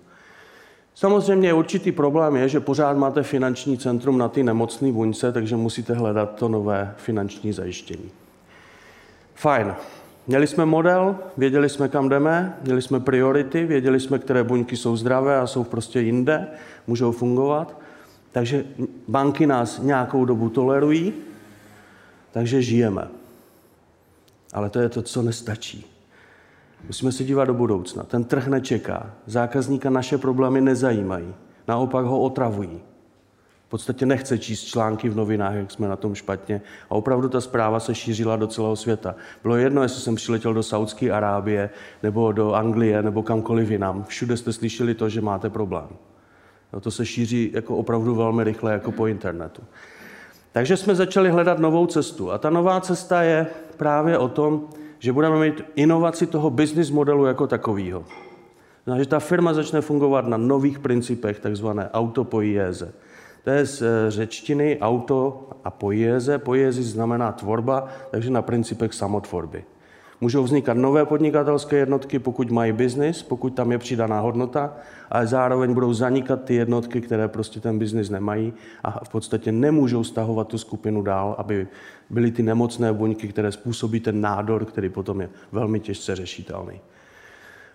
[SPEAKER 1] Samozřejmě určitý problém je, že pořád máte finanční centrum na ty nemocné buňce, takže musíte hledat to nové finanční zajištění. Fajn. Měli jsme model, věděli jsme, kam jdeme, měli jsme priority, věděli jsme, které buňky jsou zdravé a jsou prostě jinde, můžou fungovat. Takže banky nás nějakou dobu tolerují, takže žijeme. Ale to je to, co nestačí. Musíme se dívat do budoucna. Ten trh nečeká. Zákazníka naše problémy nezajímají. Naopak ho otravují. V podstatě nechce číst články v novinách, jak jsme na tom špatně. A opravdu ta zpráva se šířila do celého světa. Bylo jedno, jestli jsem přiletěl do Saudské Arábie, nebo do Anglie, nebo kamkoliv jinam. Všude jste slyšeli to, že máte problém. No, to se šíří jako opravdu velmi rychle, jako po internetu. Takže jsme začali hledat novou cestu. A ta nová cesta je právě o tom, že budeme mít inovaci toho business modelu jako takového. Znamená, že ta firma začne fungovat na nových principech, takzvané autopoiéze. To je z eh, řečtiny auto a poiéze. Poiézy znamená tvorba, takže na principech samotvorby. Můžou vznikat nové podnikatelské jednotky, pokud mají biznis, pokud tam je přidaná hodnota, ale zároveň budou zanikat ty jednotky, které prostě ten biznis nemají a v podstatě nemůžou stahovat tu skupinu dál, aby byly ty nemocné buňky, které způsobí ten nádor, který potom je velmi těžce řešitelný.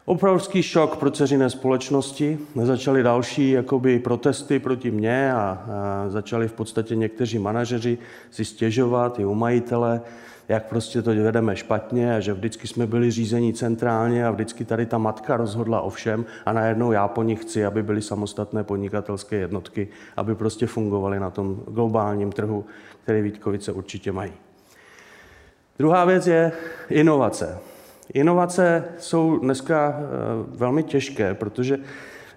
[SPEAKER 1] Obrovský šok pro ceřiné společnosti. Začaly další jakoby, protesty proti mně a, a začali v podstatě někteří manažeři si stěžovat i u majitele, jak prostě to vedeme špatně a že vždycky jsme byli řízení centrálně a vždycky tady ta matka rozhodla o všem a najednou já po nich chci, aby byly samostatné podnikatelské jednotky, aby prostě fungovaly na tom globálním trhu, který Vítkovice určitě mají. Druhá věc je inovace. Inovace jsou dneska eh, velmi těžké, protože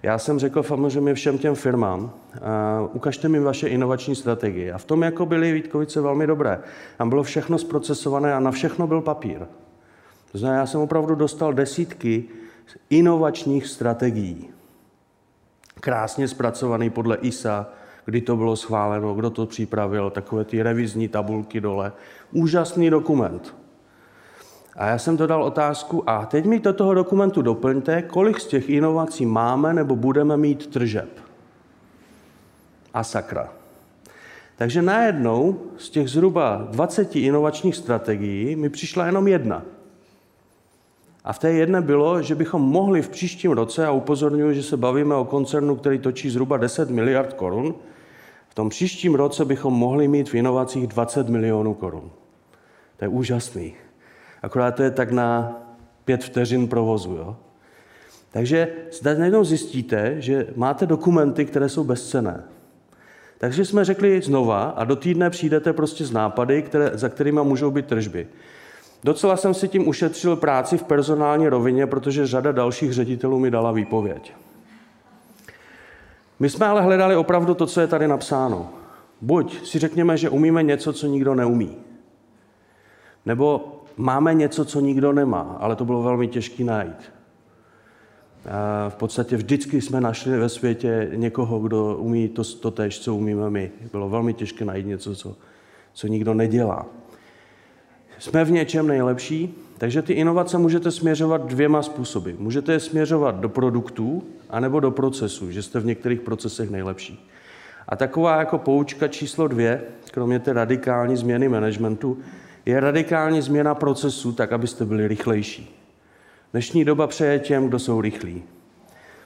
[SPEAKER 1] já jsem řekl samozřejmě všem těm firmám, ukažte mi vaše inovační strategie. A v tom jako byly Vítkovice velmi dobré. Tam bylo všechno zprocesované a na všechno byl papír. To znamená, já jsem opravdu dostal desítky inovačních strategií. Krásně zpracovaný podle ISA, kdy to bylo schváleno, kdo to připravil, takové ty revizní tabulky dole. Úžasný dokument. A já jsem dodal otázku, a teď mi do toho dokumentu doplňte, kolik z těch inovací máme nebo budeme mít tržeb. A sakra. Takže najednou z těch zhruba 20 inovačních strategií mi přišla jenom jedna. A v té jedné bylo, že bychom mohli v příštím roce, a upozorňuji, že se bavíme o koncernu, který točí zhruba 10 miliard korun, v tom příštím roce bychom mohli mít v inovacích 20 milionů korun. To je úžasný. Akorát to je tak na pět vteřin provozu. Jo? Takže zde najednou zjistíte, že máte dokumenty, které jsou bezcené. Takže jsme řekli znova a do týdne přijdete prostě z nápady, které, za kterými můžou být tržby. Docela jsem si tím ušetřil práci v personální rovině, protože řada dalších ředitelů mi dala výpověď. My jsme ale hledali opravdu to, co je tady napsáno. Buď si řekněme, že umíme něco, co nikdo neumí. Nebo máme něco, co nikdo nemá, ale to bylo velmi těžké najít. V podstatě vždycky jsme našli ve světě někoho, kdo umí to, to tež, co umíme my. Bylo velmi těžké najít něco, co, co nikdo nedělá. Jsme v něčem nejlepší, takže ty inovace můžete směřovat dvěma způsoby. Můžete je směřovat do produktů, anebo do procesu, že jste v některých procesech nejlepší. A taková jako poučka číslo dvě, kromě té radikální změny managementu, je radikální změna procesu, tak abyste byli rychlejší. Dnešní doba přeje těm, kdo jsou rychlí.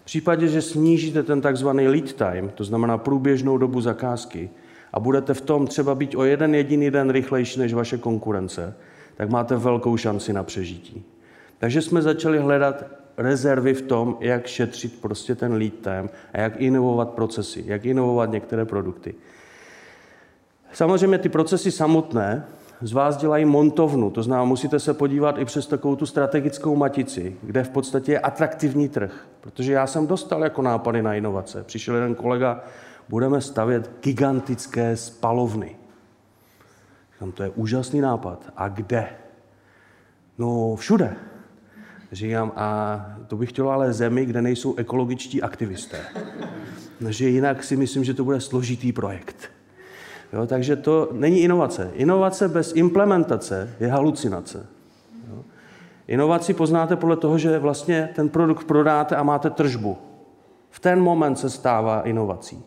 [SPEAKER 1] V případě, že snížíte ten takzvaný lead time, to znamená průběžnou dobu zakázky, a budete v tom třeba být o jeden jediný den rychlejší než vaše konkurence, tak máte velkou šanci na přežití. Takže jsme začali hledat rezervy v tom, jak šetřit prostě ten lead time a jak inovovat procesy, jak inovovat některé produkty. Samozřejmě ty procesy samotné z vás dělají montovnu, to znamená, musíte se podívat i přes takovou tu strategickou matici, kde v podstatě je atraktivní trh. Protože já jsem dostal jako nápady na inovace. Přišel jeden kolega, budeme stavět gigantické spalovny. Říkám, to je úžasný nápad. A kde? No všude. Říkám, a to bych chtěl ale zemi, kde nejsou ekologičtí aktivisté. Že jinak si myslím, že to bude složitý projekt. Jo, takže to není inovace. Inovace bez implementace je halucinace. Jo. Inovaci poznáte podle toho, že vlastně ten produkt prodáte a máte tržbu. V ten moment se stává inovací.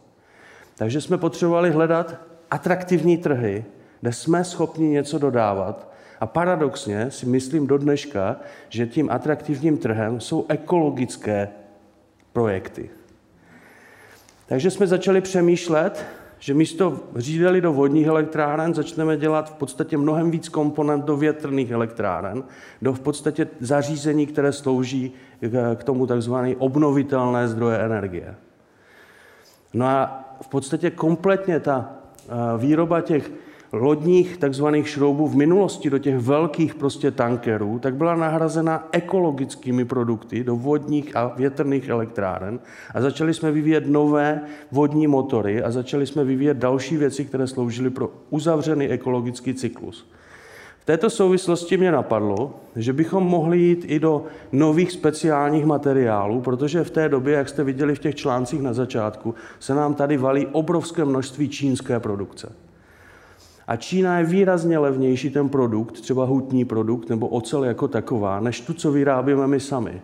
[SPEAKER 1] Takže jsme potřebovali hledat atraktivní trhy, kde jsme schopni něco dodávat. A paradoxně si myslím do dneška, že tím atraktivním trhem jsou ekologické projekty. Takže jsme začali přemýšlet, že místo řídeli do vodních elektráren začneme dělat v podstatě mnohem víc komponent do větrných elektráren, do v podstatě zařízení, které slouží k tomu takzvané obnovitelné zdroje energie. No a v podstatě kompletně ta výroba těch lodních takzvaných šroubů v minulosti do těch velkých prostě tankerů, tak byla nahrazena ekologickými produkty do vodních a větrných elektráren a začali jsme vyvíjet nové vodní motory a začali jsme vyvíjet další věci, které sloužily pro uzavřený ekologický cyklus. V této souvislosti mě napadlo, že bychom mohli jít i do nových speciálních materiálů, protože v té době, jak jste viděli v těch článcích na začátku, se nám tady valí obrovské množství čínské produkce. A Čína je výrazně levnější ten produkt, třeba hutní produkt nebo ocel jako taková, než tu, co vyrábíme my sami.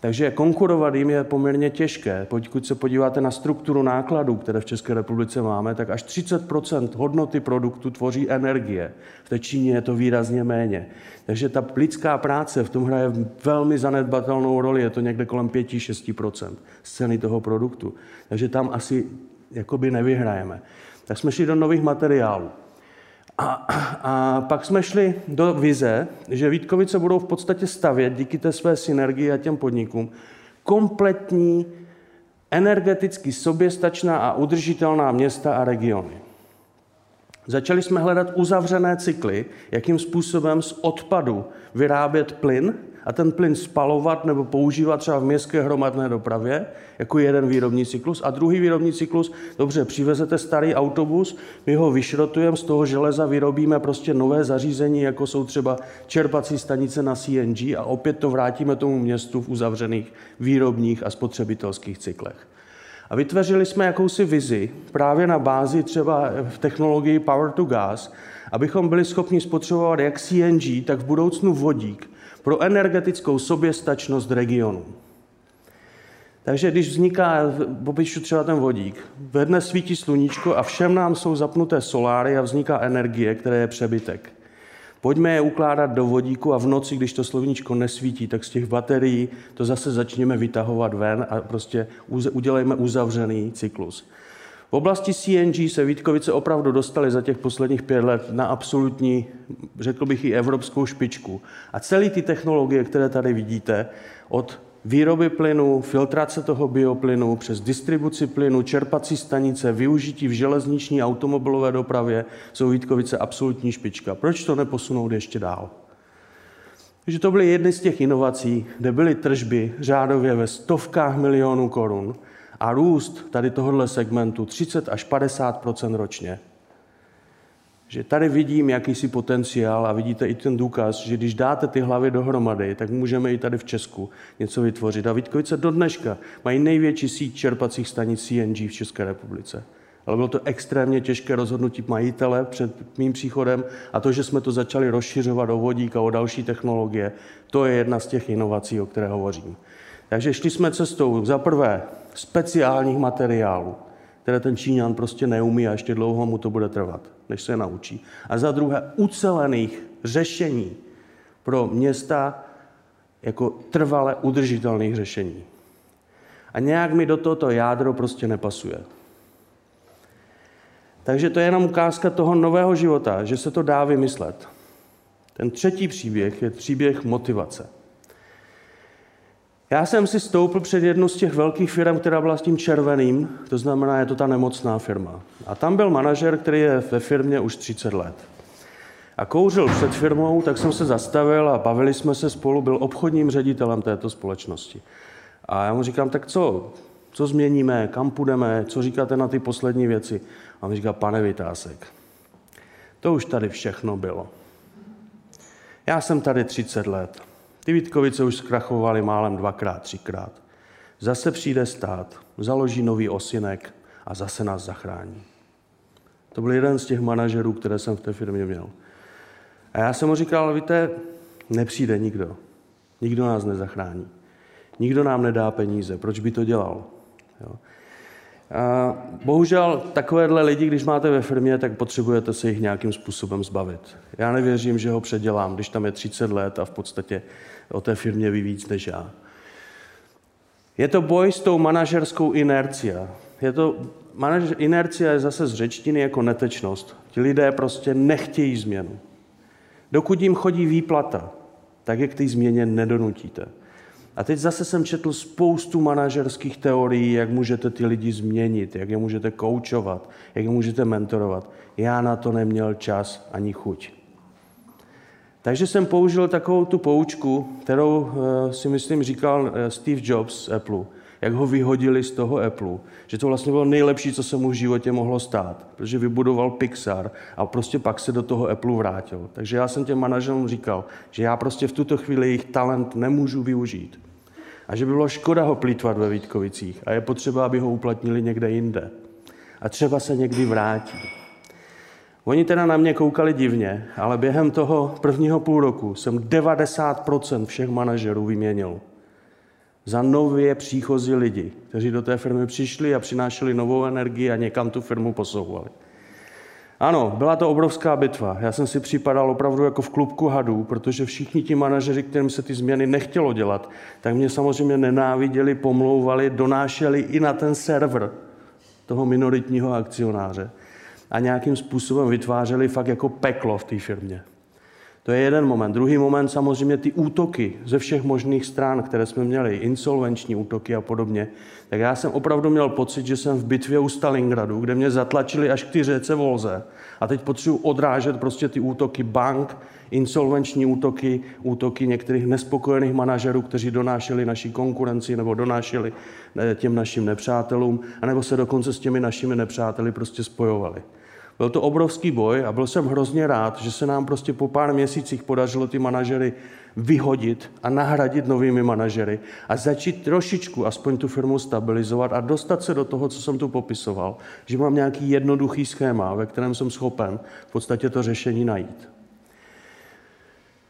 [SPEAKER 1] Takže konkurovat jim je poměrně těžké. Pokud se podíváte na strukturu nákladů, které v České republice máme, tak až 30% hodnoty produktu tvoří energie. V té Číně je to výrazně méně. Takže ta lidská práce v tom hraje velmi zanedbatelnou roli. Je to někde kolem 5-6 z ceny toho produktu. Takže tam asi jakoby nevyhrajeme. Tak jsme šli do nových materiálů. A, a pak jsme šli do vize, že Vítkovice budou v podstatě stavět díky té své synergii a těm podnikům kompletní energeticky soběstačná a udržitelná města a regiony. Začali jsme hledat uzavřené cykly, jakým způsobem z odpadu vyrábět plyn a ten plyn spalovat nebo používat třeba v městské hromadné dopravě jako jeden výrobní cyklus. A druhý výrobní cyklus, dobře, přivezete starý autobus, my ho vyšrotujeme, z toho železa vyrobíme prostě nové zařízení, jako jsou třeba čerpací stanice na CNG a opět to vrátíme tomu městu v uzavřených výrobních a spotřebitelských cyklech. A vytvořili jsme jakousi vizi právě na bázi třeba v technologii Power to Gas, abychom byli schopni spotřebovat jak CNG, tak v budoucnu vodík pro energetickou soběstačnost regionu. Takže když vzniká, popíšu třeba ten vodík, ve dne svítí sluníčko a všem nám jsou zapnuté soláry a vzniká energie, které je přebytek. Pojďme je ukládat do vodíku a v noci, když to sluníčko nesvítí, tak z těch baterií to zase začněme vytahovat ven a prostě udělejme uzavřený cyklus. V oblasti CNG se Vítkovice opravdu dostali za těch posledních pět let na absolutní, řekl bych i evropskou špičku. A celé ty technologie, které tady vidíte, od výroby plynu, filtrace toho bioplynu, přes distribuci plynu, čerpací stanice, využití v železniční automobilové dopravě, jsou Vítkovice absolutní špička. Proč to neposunout ještě dál? Takže to byly jedny z těch inovací, kde byly tržby řádově ve stovkách milionů korun a růst tady tohohle segmentu 30 až 50% ročně. Že tady vidím jakýsi potenciál a vidíte i ten důkaz, že když dáte ty hlavy dohromady, tak můžeme i tady v Česku něco vytvořit. A Vítkovice do dneška mají největší síť čerpacích stanic CNG v České republice. Ale bylo to extrémně těžké rozhodnutí majitele před mým příchodem a to, že jsme to začali rozšiřovat o vodík a o další technologie, to je jedna z těch inovací, o které hovořím. Takže šli jsme cestou za prvé speciálních materiálů, které ten Číňan prostě neumí a ještě dlouho mu to bude trvat, než se naučí. A za druhé ucelených řešení pro města jako trvale udržitelných řešení. A nějak mi do tohoto jádro prostě nepasuje. Takže to je jenom ukázka toho nového života, že se to dá vymyslet. Ten třetí příběh je příběh motivace. Já jsem si stoupil před jednu z těch velkých firm, která byla s tím červeným, to znamená, je to ta nemocná firma. A tam byl manažer, který je ve firmě už 30 let. A kouřil před firmou, tak jsem se zastavil a bavili jsme se spolu, byl obchodním ředitelem této společnosti. A já mu říkám, tak co, co změníme, kam půjdeme, co říkáte na ty poslední věci? A on říká, pane Vytásek, to už tady všechno bylo. Já jsem tady 30 let. Ty Vítkovice už zkrachovaly málem dvakrát, třikrát. Zase přijde stát, založí nový osinek a zase nás zachrání. To byl jeden z těch manažerů, které jsem v té firmě měl. A já jsem mu říkal, víte, nepřijde nikdo. Nikdo nás nezachrání. Nikdo nám nedá peníze. Proč by to dělal? Jo. A bohužel takovéhle lidi, když máte ve firmě, tak potřebujete se jich nějakým způsobem zbavit. Já nevěřím, že ho předělám, když tam je 30 let a v podstatě o té firmě ví víc než já. Je to boj s tou manažerskou inercia. Je to, manažer, inercia je zase z řečtiny jako netečnost. Ti lidé prostě nechtějí změnu. Dokud jim chodí výplata, tak je k té změně nedonutíte. A teď zase jsem četl spoustu manažerských teorií, jak můžete ty lidi změnit, jak je můžete koučovat, jak je můžete mentorovat. Já na to neměl čas ani chuť. Takže jsem použil takovou tu poučku, kterou eh, si myslím říkal eh, Steve Jobs z Apple, jak ho vyhodili z toho Apple, že to vlastně bylo nejlepší, co se mu v životě mohlo stát, protože vybudoval Pixar a prostě pak se do toho Apple vrátil. Takže já jsem těm manažerům říkal, že já prostě v tuto chvíli jejich talent nemůžu využít a že by bylo škoda ho plítvat ve Vítkovicích a je potřeba, aby ho uplatnili někde jinde. A třeba se někdy vrátí. Oni teda na mě koukali divně, ale během toho prvního půl roku jsem 90% všech manažerů vyměnil za nově příchozí lidi, kteří do té firmy přišli a přinášeli novou energii a někam tu firmu posouvali. Ano, byla to obrovská bitva. Já jsem si připadal opravdu jako v klubku hadů, protože všichni ti manažeři, kterým se ty změny nechtělo dělat, tak mě samozřejmě nenáviděli, pomlouvali, donášeli i na ten server toho minoritního akcionáře a nějakým způsobem vytvářeli fakt jako peklo v té firmě. To je jeden moment. Druhý moment samozřejmě ty útoky ze všech možných stran, které jsme měli, insolvenční útoky a podobně. Tak já jsem opravdu měl pocit, že jsem v bitvě u Stalingradu, kde mě zatlačili až k ty řece Volze. A teď potřebuji odrážet prostě ty útoky bank, insolvenční útoky, útoky některých nespokojených manažerů, kteří donášeli naší konkurenci nebo donášeli eh, těm našim nepřátelům, anebo se dokonce s těmi našimi nepřáteli prostě spojovali. Byl to obrovský boj a byl jsem hrozně rád, že se nám prostě po pár měsících podařilo ty manažery vyhodit a nahradit novými manažery a začít trošičku aspoň tu firmu stabilizovat a dostat se do toho, co jsem tu popisoval, že mám nějaký jednoduchý schéma, ve kterém jsem schopen v podstatě to řešení najít.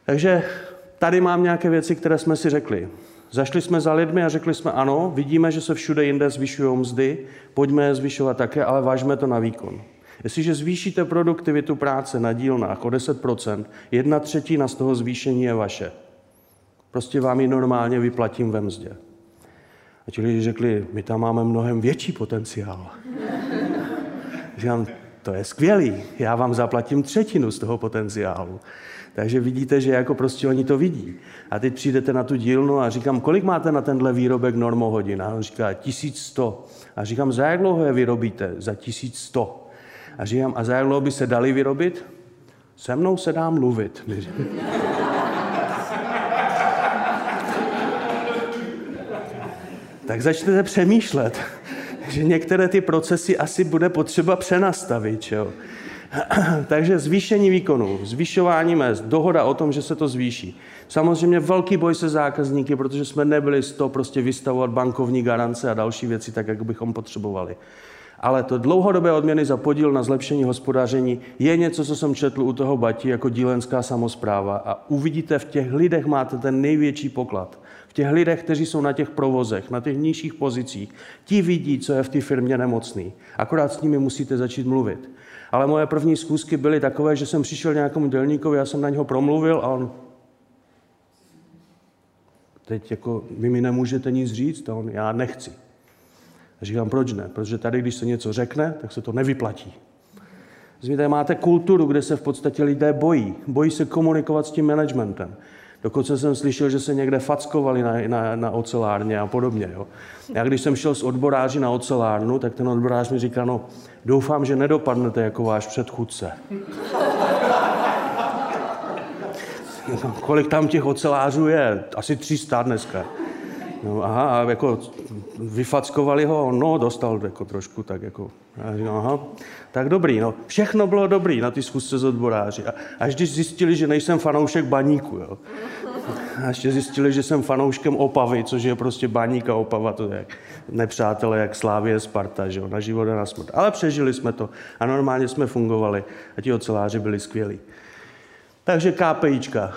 [SPEAKER 1] Takže tady mám nějaké věci, které jsme si řekli. Zašli jsme za lidmi a řekli jsme ano, vidíme, že se všude jinde zvyšují mzdy, pojďme je zvyšovat také, ale vážme to na výkon. Jestliže zvýšíte produktivitu práce na dílnách o 10%, jedna třetina z toho zvýšení je vaše. Prostě vám ji normálně vyplatím ve mzdě. A ti lidi řekli, my tam máme mnohem větší potenciál. Říkám, to je skvělý, já vám zaplatím třetinu z toho potenciálu. Takže vidíte, že jako prostě oni to vidí. A teď přijdete na tu dílnu a říkám, kolik máte na tenhle výrobek normohodin? A on říká, 1100. A říkám, za jak dlouho je vyrobíte? Za 1100. A říkám, a za jak dlouho by se dali vyrobit? Se mnou se dá mluvit. tak začnete přemýšlet, že některé ty procesy asi bude potřeba přenastavit. Jo? Takže zvýšení výkonu, zvyšování mest, dohoda o tom, že se to zvýší. Samozřejmě velký boj se zákazníky, protože jsme nebyli z toho prostě vystavovat bankovní garance a další věci tak, jak bychom potřebovali. Ale to dlouhodobé odměny za podíl na zlepšení hospodaření je něco, co jsem četl u toho Bati jako dílenská samozpráva a uvidíte, v těch lidech máte ten největší poklad. V těch lidech, kteří jsou na těch provozech, na těch nižších pozicích, ti vidí, co je v té firmě nemocný. Akorát s nimi musíte začít mluvit. Ale moje první zkusky byly takové, že jsem přišel nějakému dělníkovi, já jsem na něho promluvil a on teď jako, vy mi nemůžete nic říct, a on, já nechci. A říkám, proč ne? Protože tady, když se něco řekne, tak se to nevyplatí. Zvíte, máte kulturu, kde se v podstatě lidé bojí. Bojí se komunikovat s tím managementem. Dokonce jsem slyšel, že se někde fackovali na, na, na ocelárně a podobně. Jo. Já když jsem šel s odboráři na ocelárnu, tak ten odborář mi říká, no doufám, že nedopadnete jako váš předchůdce. Kolik tam těch ocelářů je? Asi 300 dneska. No, aha, a jako vyfackovali ho, no, dostal jako trošku tak jako, říkám, aha, tak dobrý, no, všechno bylo dobrý na ty schůzce z odboráři. A až když zjistili, že nejsem fanoušek baníku, jo. A ještě zjistili, že jsem fanouškem Opavy, což je prostě baník a Opava, to je nepřátelé jak Slávě, Sparta, že jo, na život a na smrt. Ale přežili jsme to a normálně jsme fungovali a ti oceláři byli skvělí. Takže KPIčka,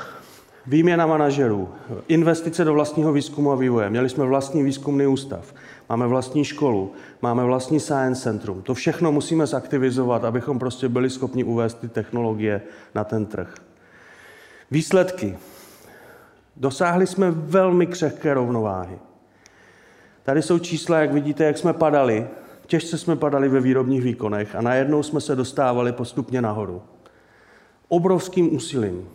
[SPEAKER 1] Výměna manažerů, investice do vlastního výzkumu a vývoje. Měli jsme vlastní výzkumný ústav, máme vlastní školu, máme vlastní science centrum. To všechno musíme zaktivizovat, abychom prostě byli schopni uvést ty technologie na ten trh. Výsledky. Dosáhli jsme velmi křehké rovnováhy. Tady jsou čísla, jak vidíte, jak jsme padali. Těžce jsme padali ve výrobních výkonech a najednou jsme se dostávali postupně nahoru. Obrovským úsilím.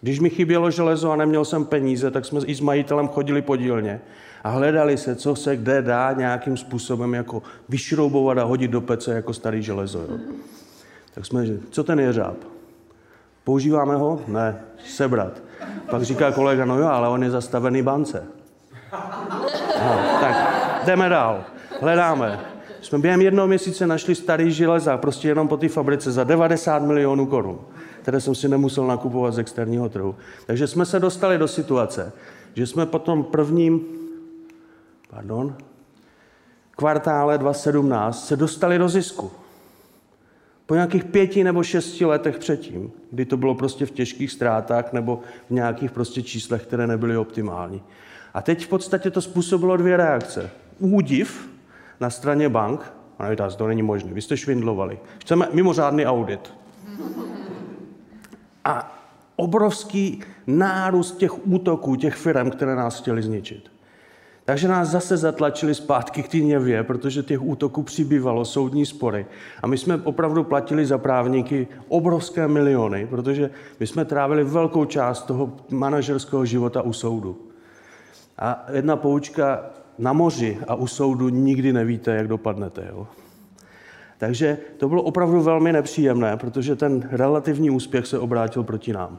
[SPEAKER 1] Když mi chybělo železo a neměl jsem peníze, tak jsme i s majitelem chodili podílně a hledali se, co se kde dá nějakým způsobem jako vyšroubovat a hodit do pece jako starý železo. Jo. Tak jsme, co ten jeřáb? Používáme ho? Ne, sebrat. Pak říká kolega, no jo, ale on je zastavený bance. No, tak jdeme dál. Hledáme. Jsme během jednoho měsíce našli starý železa, prostě jenom po té fabrice za 90 milionů korun které jsem si nemusel nakupovat z externího trhu. Takže jsme se dostali do situace, že jsme po tom prvním pardon, kvartále 2017 se dostali do zisku. Po nějakých pěti nebo šesti letech předtím, kdy to bylo prostě v těžkých ztrátách nebo v nějakých prostě číslech, které nebyly optimální. A teď v podstatě to způsobilo dvě reakce. Údiv na straně bank, a to není možné, vy jste švindlovali. Chceme mimořádný audit a obrovský nárůst těch útoků, těch firm, které nás chtěli zničit. Takže nás zase zatlačili zpátky k té Něvě, protože těch útoků přibývalo, soudní spory. A my jsme opravdu platili za právníky obrovské miliony, protože my jsme trávili velkou část toho manažerského života u soudu. A jedna poučka, na moři a u soudu nikdy nevíte, jak dopadnete. Jo? Takže to bylo opravdu velmi nepříjemné, protože ten relativní úspěch se obrátil proti nám.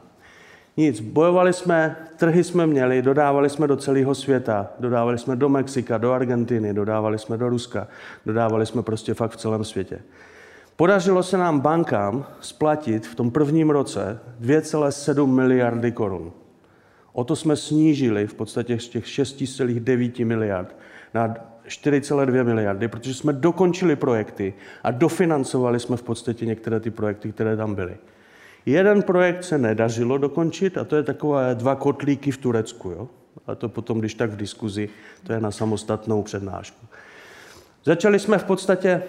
[SPEAKER 1] Nic, bojovali jsme, trhy jsme měli, dodávali jsme do celého světa, dodávali jsme do Mexika, do Argentiny, dodávali jsme do Ruska, dodávali jsme prostě fakt v celém světě. Podařilo se nám bankám splatit v tom prvním roce 2,7 miliardy korun. O to jsme snížili v podstatě z těch 6,9 miliard na 4,2 miliardy, protože jsme dokončili projekty a dofinancovali jsme v podstatě některé ty projekty, které tam byly. Jeden projekt se nedařilo dokončit a to je takové dva kotlíky v Turecku. Jo? A to potom, když tak v diskuzi, to je na samostatnou přednášku. Začali jsme v podstatě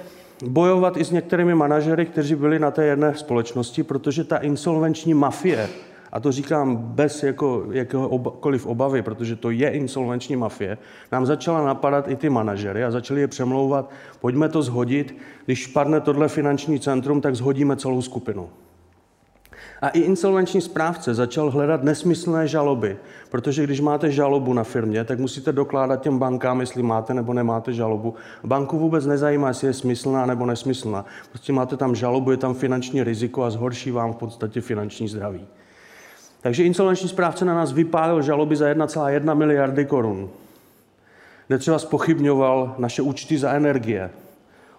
[SPEAKER 1] bojovat i s některými manažery, kteří byli na té jedné společnosti, protože ta insolvenční mafie, a to říkám bez jako, jakéhokoliv obavy, protože to je insolvenční mafie, nám začala napadat i ty manažery a začali je přemlouvat, pojďme to zhodit, když spadne tohle finanční centrum, tak zhodíme celou skupinu. A i insolvenční správce začal hledat nesmyslné žaloby, protože když máte žalobu na firmě, tak musíte dokládat těm bankám, jestli máte nebo nemáte žalobu. Banku vůbec nezajímá, jestli je smyslná nebo nesmyslná. Prostě máte tam žalobu, je tam finanční riziko a zhorší vám v podstatě finanční zdraví. Takže insolvenční správce na nás vypálil žaloby za 1,1 miliardy korun. Netřeba spochybňoval naše účty za energie.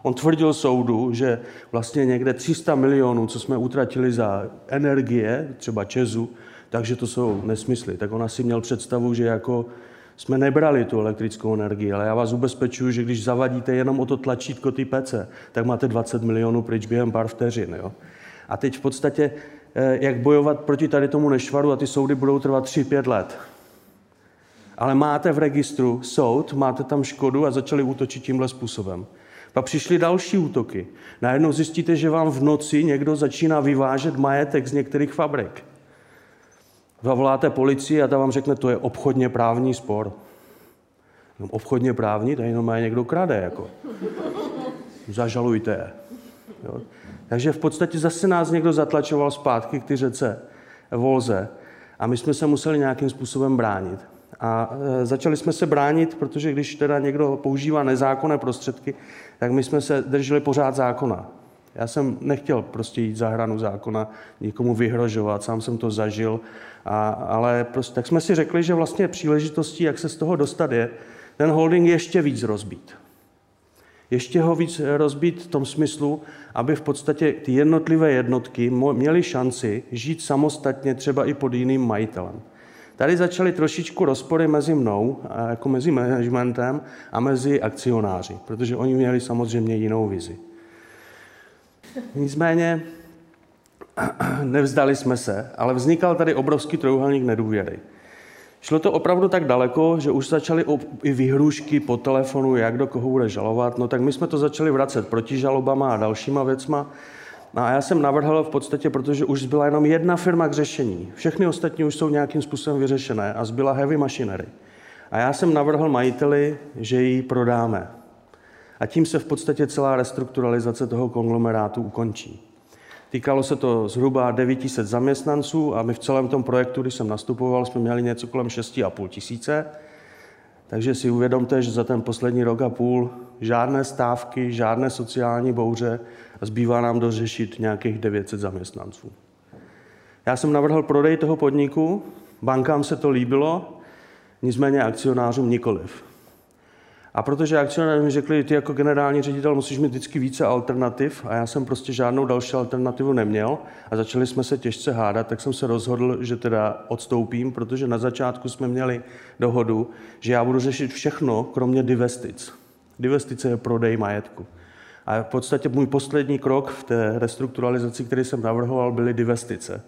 [SPEAKER 1] On tvrdil soudu, že vlastně někde 300 milionů, co jsme utratili za energie, třeba Česu, takže to jsou nesmysly. Tak on asi měl představu, že jako jsme nebrali tu elektrickou energii, ale já vás ubezpečuju, že když zavadíte jenom o to tlačítko ty pece, tak máte 20 milionů pryč během pár vteřin. Jo? A teď v podstatě, jak bojovat proti tady tomu nešvaru a ty soudy budou trvat 3-5 let. Ale máte v registru soud, máte tam škodu a začali útočit tímhle způsobem. Pak přišly další útoky. Najednou zjistíte, že vám v noci někdo začíná vyvážet majetek z některých fabrik. Zavoláte policii a ta vám řekne, to je obchodně právní spor. No, obchodně právní, tady jenom někdo krade. Jako. Zažalujte je. Jo? Takže v podstatě zase nás někdo zatlačoval zpátky k ty řece Volze a my jsme se museli nějakým způsobem bránit. A e, začali jsme se bránit, protože když teda někdo používá nezákonné prostředky, tak my jsme se drželi pořád zákona. Já jsem nechtěl prostě jít za hranu zákona, nikomu vyhrožovat, sám jsem to zažil, a, ale prostě, tak jsme si řekli, že vlastně příležitostí, jak se z toho dostat, je ten holding ještě víc rozbít. Ještě ho víc rozbít v tom smyslu, aby v podstatě ty jednotlivé jednotky měly šanci žít samostatně třeba i pod jiným majitelem. Tady začaly trošičku rozpory mezi mnou, jako mezi managementem a mezi akcionáři, protože oni měli samozřejmě jinou vizi. Nicméně nevzdali jsme se, ale vznikal tady obrovský trojuhelník nedůvěry. Šlo to opravdu tak daleko, že už začaly i vyhrušky po telefonu, jak do koho bude žalovat. No tak my jsme to začali vracet proti žalobama a dalšíma věcma. No a já jsem navrhl v podstatě, protože už zbyla jenom jedna firma k řešení. Všechny ostatní už jsou nějakým způsobem vyřešené a zbyla heavy machinery. A já jsem navrhl majiteli, že ji prodáme. A tím se v podstatě celá restrukturalizace toho konglomerátu ukončí. Týkalo se to zhruba 900 zaměstnanců a my v celém tom projektu, když jsem nastupoval, jsme měli něco kolem 6,5 tisíce. Takže si uvědomte, že za ten poslední rok a půl žádné stávky, žádné sociální bouře a zbývá nám dořešit nějakých 900 zaměstnanců. Já jsem navrhl prodej toho podniku, bankám se to líbilo, nicméně akcionářům nikoliv. A protože akcionáři mi řekli, ty jako generální ředitel musíš mít vždycky více alternativ a já jsem prostě žádnou další alternativu neměl a začali jsme se těžce hádat, tak jsem se rozhodl, že teda odstoupím, protože na začátku jsme měli dohodu, že já budu řešit všechno, kromě divestic. Divestice je prodej majetku. A v podstatě můj poslední krok v té restrukturalizaci, který jsem navrhoval, byly divestice.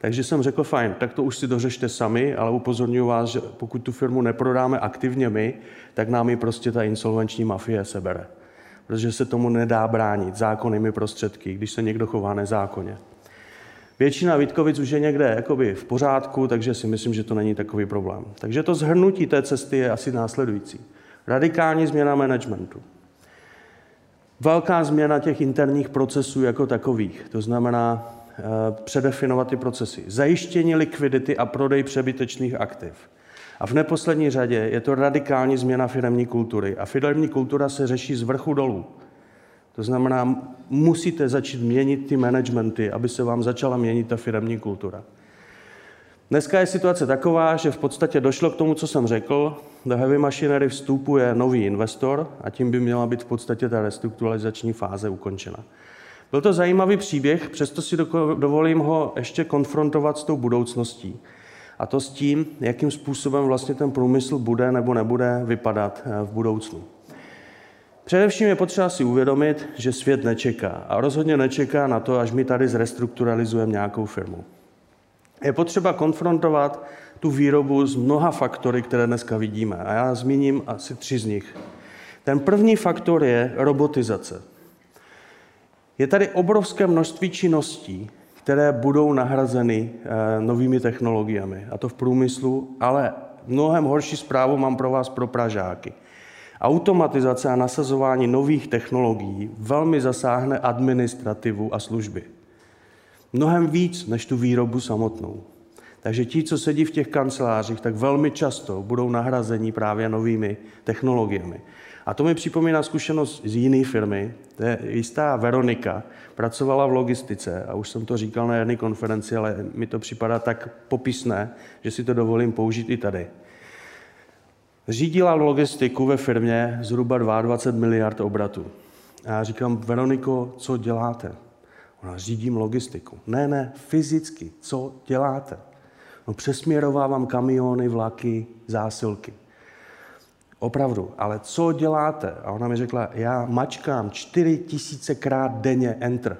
[SPEAKER 1] Takže jsem řekl, fajn, tak to už si dořešte sami, ale upozorňuji vás, že pokud tu firmu neprodáme aktivně my, tak nám ji prostě ta insolvenční mafie sebere. Protože se tomu nedá bránit zákonnými prostředky, když se někdo chová nezákonně. Většina Vítkovic už je někde jakoby v pořádku, takže si myslím, že to není takový problém. Takže to zhrnutí té cesty je asi následující. Radikální změna managementu. Velká změna těch interních procesů jako takových, to znamená předefinovat ty procesy. Zajištění likvidity a prodej přebytečných aktiv. A v neposlední řadě je to radikální změna firmní kultury. A firmní kultura se řeší z vrchu dolů. To znamená, musíte začít měnit ty managementy, aby se vám začala měnit ta firmní kultura. Dneska je situace taková, že v podstatě došlo k tomu, co jsem řekl. Do heavy machinery vstupuje nový investor a tím by měla být v podstatě ta restrukturalizační fáze ukončena. Byl to zajímavý příběh, přesto si dovolím ho ještě konfrontovat s tou budoucností. A to s tím, jakým způsobem vlastně ten průmysl bude nebo nebude vypadat eh, v budoucnu. Především je potřeba si uvědomit, že svět nečeká. A rozhodně nečeká na to, až my tady zrestrukturalizujeme nějakou firmu. Je potřeba konfrontovat tu výrobu s mnoha faktory, které dneska vidíme. A já zmíním asi tři z nich. Ten první faktor je robotizace. Je tady obrovské množství činností, které budou nahrazeny eh, novými technologiemi, a to v průmyslu, ale mnohem horší zprávu mám pro vás pro Pražáky. Automatizace a nasazování nových technologií velmi zasáhne administrativu a služby. Mnohem víc než tu výrobu samotnou. Takže ti, co sedí v těch kancelářích, tak velmi často budou nahrazeni právě novými technologiemi. A to mi připomíná zkušenost z jiné firmy. To je jistá Veronika, pracovala v logistice a už jsem to říkal na jedné konferenci, ale mi to připadá tak popisné, že si to dovolím použít i tady. Řídila logistiku ve firmě zhruba 22 miliard obratů. A já říkám, Veroniko, co děláte? Ona, řídím logistiku. Ne, ne, fyzicky, co děláte? No přesměrovávám kamiony, vlaky, zásilky. Opravdu, ale co děláte? A ona mi řekla, já mačkám čtyři tisícekrát denně enter.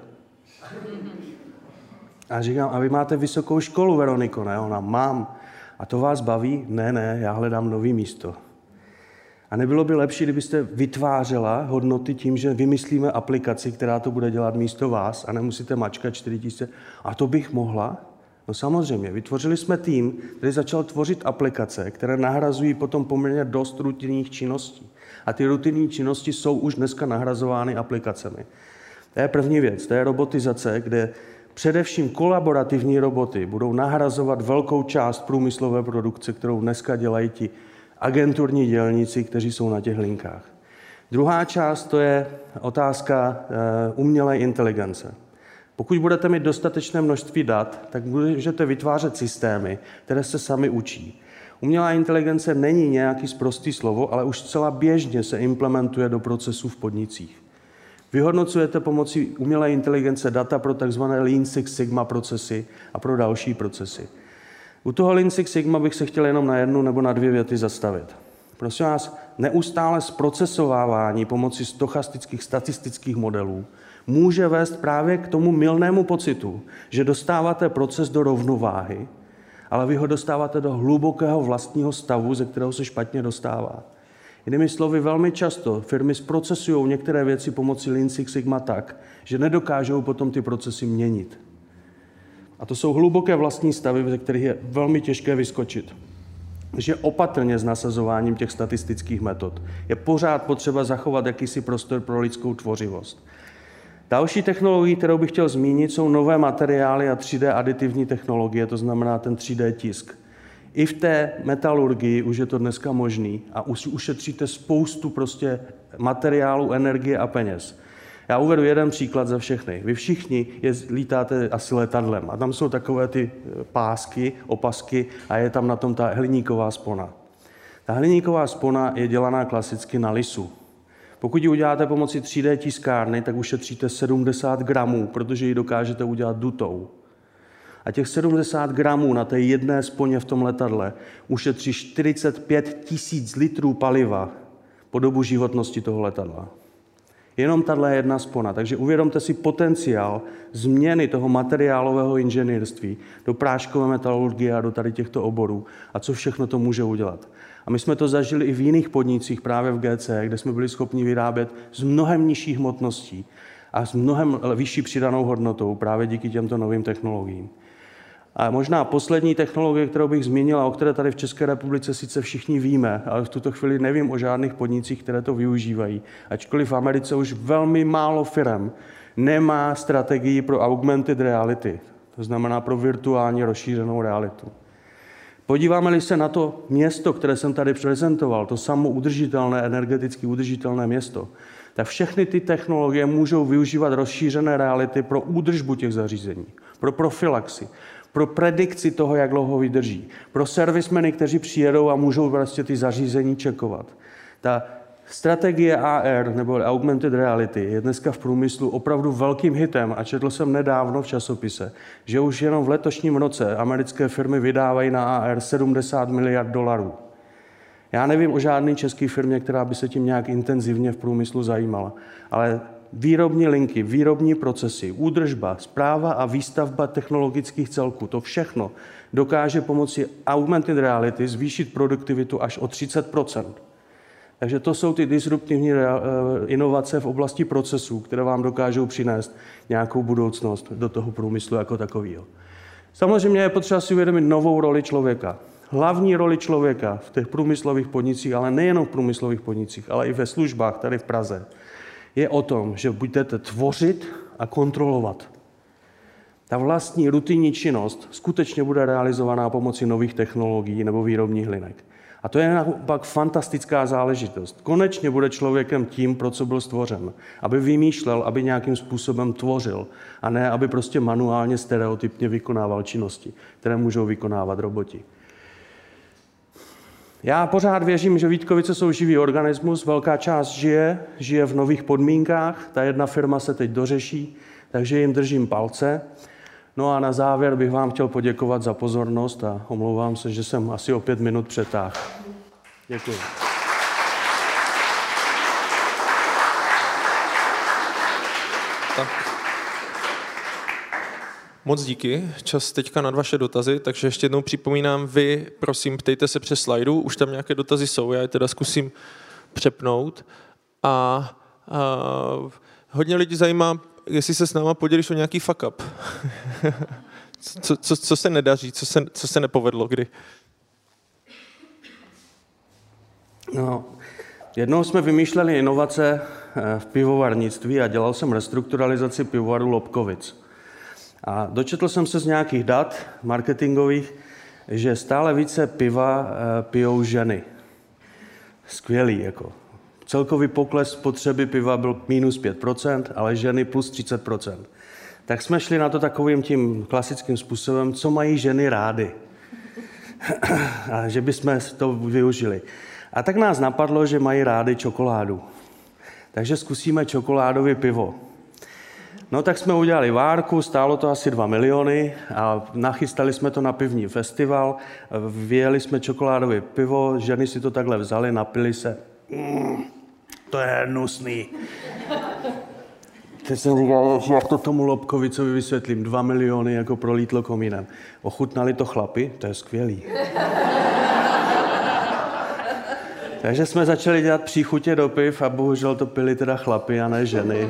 [SPEAKER 1] A říkám, a vy máte vysokou školu, Veroniko, ne? Ona, mám. A to vás baví? Ne, ne, já hledám nový místo. A nebylo by lepší, kdybyste vytvářela hodnoty tím, že vymyslíme aplikaci, která to bude dělat místo vás a nemusíte mačkat 4000. A to bych mohla? No samozřejmě, vytvořili jsme tým, který začal tvořit aplikace, které nahrazují potom poměrně dost rutinních činností. A ty rutinní činnosti jsou už dneska nahrazovány aplikacemi. To je první věc, to je robotizace, kde především kolaborativní roboty budou nahrazovat velkou část průmyslové produkce, kterou dneska dělají ti agenturní dělníci, kteří jsou na těch linkách. Druhá část to je otázka eh, umělé inteligence. Pokud budete mít dostatečné množství dat, tak můžete vytvářet systémy, které se sami učí. Umělá inteligence není nějaký sprostý slovo, ale už celá běžně se implementuje do procesů v podnicích. Vyhodnocujete pomocí umělé inteligence data pro tzv. Lean Six Sigma procesy a pro další procesy. U toho Lean Six Sigma bych se chtěl jenom na jednu nebo na dvě věty zastavit. Prosím vás, neustále zprocesovávání pomocí stochastických statistických modelů může vést právě k tomu milnému pocitu, že dostáváte proces do rovnováhy, ale vy ho dostáváte do hlubokého vlastního stavu, ze kterého se špatně dostává. Jinými slovy, velmi často firmy zprocesují některé věci pomocí Lean Six Sigma tak, že nedokážou potom ty procesy měnit. A to jsou hluboké vlastní stavy, ze kterých je velmi těžké vyskočit. Takže opatrně s nasazováním těch statistických metod. Je pořád potřeba zachovat jakýsi prostor pro lidskou tvořivost. Další technologií, kterou bych chtěl zmínit, jsou nové materiály a 3D aditivní technologie, to znamená ten 3D tisk. I v té metalurgii už je to dneska možný a už ušetříte spoustu prostě materiálu, energie a peněz. Já uvedu jeden příklad za všechny. Vy všichni je, lítáte asi letadlem a tam jsou takové ty e, pásky, opasky a je tam na tom ta hliníková spona. Ta hliníková spona je dělaná klasicky na lisu. Pokud ji uděláte pomocí 3D tiskárny, tak ušetříte 70 gramů, protože ji dokážete udělat dutou. A těch 70 gramů na té jedné sponě v tom letadle ušetří 45 tisíc litrů paliva po dobu životnosti toho letadla. Jenom tahle jedna spona. Takže uvědomte si potenciál změny toho materiálového inženýrství do práškové metalurgie a do tady těchto oborů a co všechno to může udělat. A my jsme to zažili i v jiných podnicích, právě v GC, kde jsme byli schopni vyrábět z mnohem nižší hmotností a s mnohem vyšší přidanou hodnotou právě díky těmto novým technologiím. A možná poslední technologie, kterou bych zmínil a o které tady v České republice sice všichni víme, ale v tuto chvíli nevím o žádných podnicích, které to využívají. Ačkoliv v Americe už velmi málo firm nemá strategii pro augmented reality, to znamená pro virtuální rozšířenou realitu. Podíváme-li se na to město, které jsem tady prezentoval, to samo udržitelné, energeticky udržitelné město, tak všechny ty technologie můžou využívat rozšířené reality pro údržbu těch zařízení, pro profilaxi, pro predikci toho, jak dlouho vydrží, pro servismeny, kteří přijedou a můžou vlastně ty zařízení čekovat. Ta strategie AR nebo Augmented Reality je dneska v průmyslu opravdu velkým hitem a četl jsem nedávno v časopise, že už jenom v letošním roce americké firmy vydávají na AR 70 miliard dolarů. Já nevím o žádné české firmě, která by se tím nějak intenzivně v průmyslu zajímala, ale výrobní linky, výrobní procesy, údržba, zpráva a výstavba technologických celků, to všechno dokáže pomocí augmented reality zvýšit produktivitu až o 30 takže to jsou ty disruptivní eh, inovace v oblasti procesů, které vám dokážou přinést nějakou budoucnost do toho průmyslu jako takového. Samozřejmě je potřeba si uvědomit novou roli člověka. Hlavní roli člověka v těch průmyslových podnicích, ale nejenom v průmyslových podnicích, ale i ve službách tady v Praze, je o tom, že budete tvořit a kontrolovat. Ta vlastní rutinní činnost skutečně bude realizovaná pomocí nových technologií nebo výrobních linek. A to je naopak fantastická záležitost. Konečně bude člověkem tím, pro co byl stvořen. Aby vymýšlel, aby nějakým způsobem tvořil. A ne, aby prostě manuálně, stereotypně vykonával činnosti, které můžou vykonávat roboti. Já pořád věřím, že Vítkovice jsou živý organismus, velká část žije, žije v nových podmínkách, ta jedna firma se teď dořeší, takže jim držím palce. No a na závěr bych vám chtěl poděkovat za pozornost a omlouvám se, že jsem asi o pět minut přetáhl. Děkuji.
[SPEAKER 2] Tak. Moc díky. Čas teďka na vaše dotazy, takže ještě jednou připomínám, vy prosím ptejte se přes slajdu, už tam nějaké dotazy jsou, já je teda zkusím přepnout. A, a hodně lidí zajímá, jestli se s náma podělíš o nějaký fuck up. co, co, co se nedaří, co se, co se nepovedlo, kdy?
[SPEAKER 1] No, jednou jsme vymýšleli inovace eh, v pivovarnictví a dělal jsem restrukturalizaci pivovaru Lobkovic. A dočetl jsem se z nějakých dat marketingových, že stále více piva eh, pijou ženy. Skvělý, jako. Celkový pokles spotřeby piva byl minus 5%, ale ženy plus 30%. Tak jsme šli na to takovým tím klasickým způsobem, co mají ženy rády. A že bychom to využili. A tak nás napadlo, že mají rády čokoládu. Takže zkusíme čokoládové pivo. No tak jsme udělali várku, stálo to asi 2 miliony a nachystali jsme to na pivní festival, vyjeli jsme čokoládové pivo, ženy si to takhle vzali, napili se. Mm, to je hnusný. Teď jsem říkal, jak to tomu Lobkovicovi vysvětlím, 2 miliony jako prolítlo komínem. Ochutnali to chlapy, to je skvělý. Takže jsme začali dělat příchutě do piv a bohužel to pili teda chlapy a ne ženy.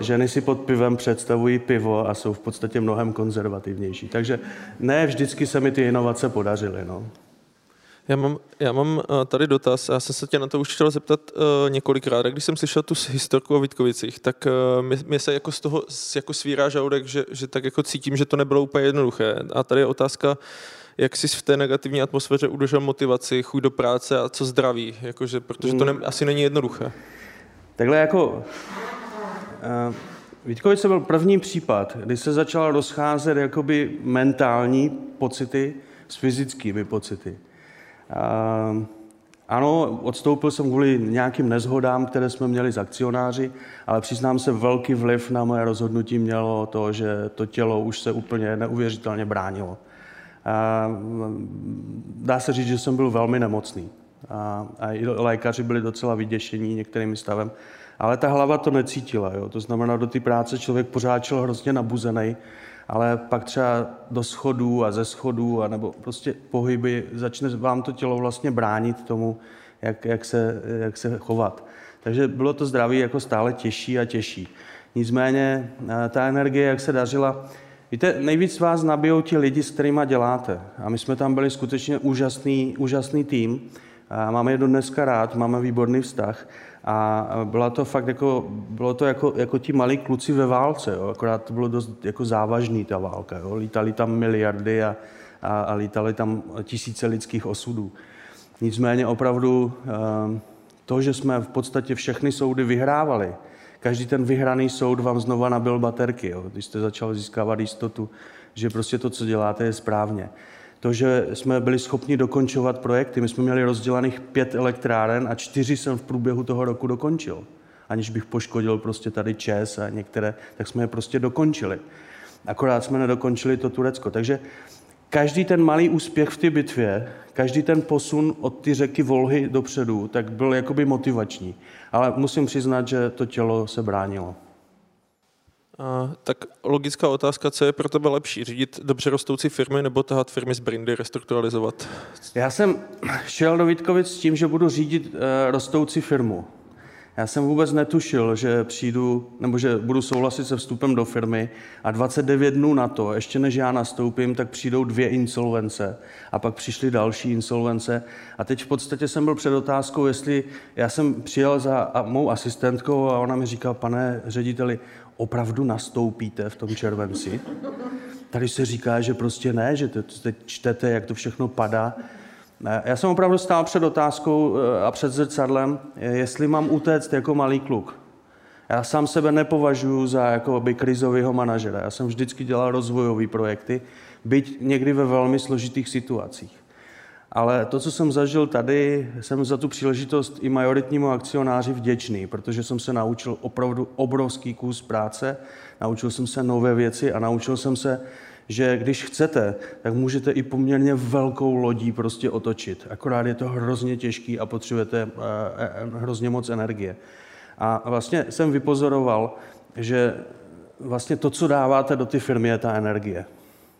[SPEAKER 1] Ženy si pod pivem představují pivo a jsou v podstatě mnohem konzervativnější. Takže ne vždycky se mi ty inovace podařily. No.
[SPEAKER 2] Já mám, já mám eh, tady dotaz, já jsem se tě na to už chtěl zeptat uh, několikrát. A když jsem slyšel tu historku o Vítkovicích, tak uh, mě, se jako z toho jako svírá žaludek, že, že tak jako cítím, že to nebylo úplně jednoduché. A tady je otázka, jak jsi v té negativní atmosféře udržel motivaci, chuť do práce a co zdraví, jakože, protože to ne, hmm. asi není jednoduché.
[SPEAKER 1] Takhle jako uh, Vítkovice byl první případ, kdy se začal rozcházet jakoby mentální pocity s fyzickými pocity. Uh, ano, odstoupil jsem kvůli nějakým nezhodám, které jsme měli s akcionáři, ale přiznám se, velký vliv na moje rozhodnutí mělo to, že to tělo už se úplně neuvěřitelně bránilo. Dá se říct, že jsem byl velmi nemocný. A, a i lékaři byli docela vyděšení některým stavem. Ale ta hlava to necítila. Jo? To znamená, do té práce člověk pořád šel hrozně nabuzený, ale pak třeba do schodů a ze schodů, a nebo prostě pohyby, začne vám to tělo vlastně bránit tomu, jak, jak, se, jak se chovat. Takže bylo to zdraví jako stále těžší a těžší. Nicméně ta energie, jak se dařila, Víte, nejvíc vás nabijou ti lidi, s kterými děláte. A my jsme tam byli skutečně úžasný, úžasný tým. A máme je do dneska rád, máme výborný vztah. A byla to fakt jako, bylo to jako, jako ti malí kluci ve válce, jo. akorát to bylo dost jako závažný ta válka. Jo. Lítali tam miliardy a, a, a lítali tam tisíce lidských osudů. Nicméně opravdu ehm, to, že jsme v podstatě všechny soudy vyhrávali, každý ten vyhraný soud vám znova nabil baterky, jo, když jste začal získávat jistotu, že prostě to, co děláte, je správně. To, že jsme byli schopni dokončovat projekty, my jsme měli rozdělaných pět elektráren a čtyři jsem v průběhu toho roku dokončil. Aniž bych poškodil prostě tady ČES a některé, tak jsme je prostě dokončili. Akorát jsme nedokončili to Turecko. Takže každý ten malý úspěch v té bitvě, každý ten posun od ty řeky Volhy dopředu, tak byl jakoby motivační. Ale musím přiznat, že to tělo se bránilo.
[SPEAKER 2] A, tak logická otázka, co je pro tebe lepší? Řídit dobře rostoucí firmy nebo tahat firmy z Brindy, restrukturalizovat?
[SPEAKER 1] Já jsem šel do Vítkovic s tím, že budu řídit uh, rostoucí firmu. Já jsem vůbec netušil, že přijdu, nebo že budu souhlasit se vstupem do firmy a 29 dnů na to, ještě než já nastoupím, tak přijdou dvě insolvence a pak přišly další insolvence. A teď v podstatě jsem byl před otázkou, jestli já jsem přijel za mou asistentkou a ona mi říkala, pane řediteli, opravdu nastoupíte v tom červenci? Tady se říká, že prostě ne, že teď čtete, jak to všechno padá. Já jsem opravdu stál před otázkou eh, a před zrcadlem, jestli mám utéct jako malý kluk. Já sám sebe nepovažuji za jako by krizového manažera. Já jsem vždycky dělal rozvojové projekty, byť někdy ve velmi složitých situacích. Ale to, co jsem zažil tady, jsem za tu příležitost i majoritnímu akcionáři vděčný, protože jsem se naučil opravdu obrovský kus práce, naučil jsem se nové věci a naučil jsem se že když chcete, tak můžete i poměrně velkou lodí prostě otočit. Akorát je to hrozně těžký a potřebujete eh, eh, hrozně moc energie. A vlastně jsem vypozoroval, že vlastně to, co dáváte do ty firmy, je ta energie.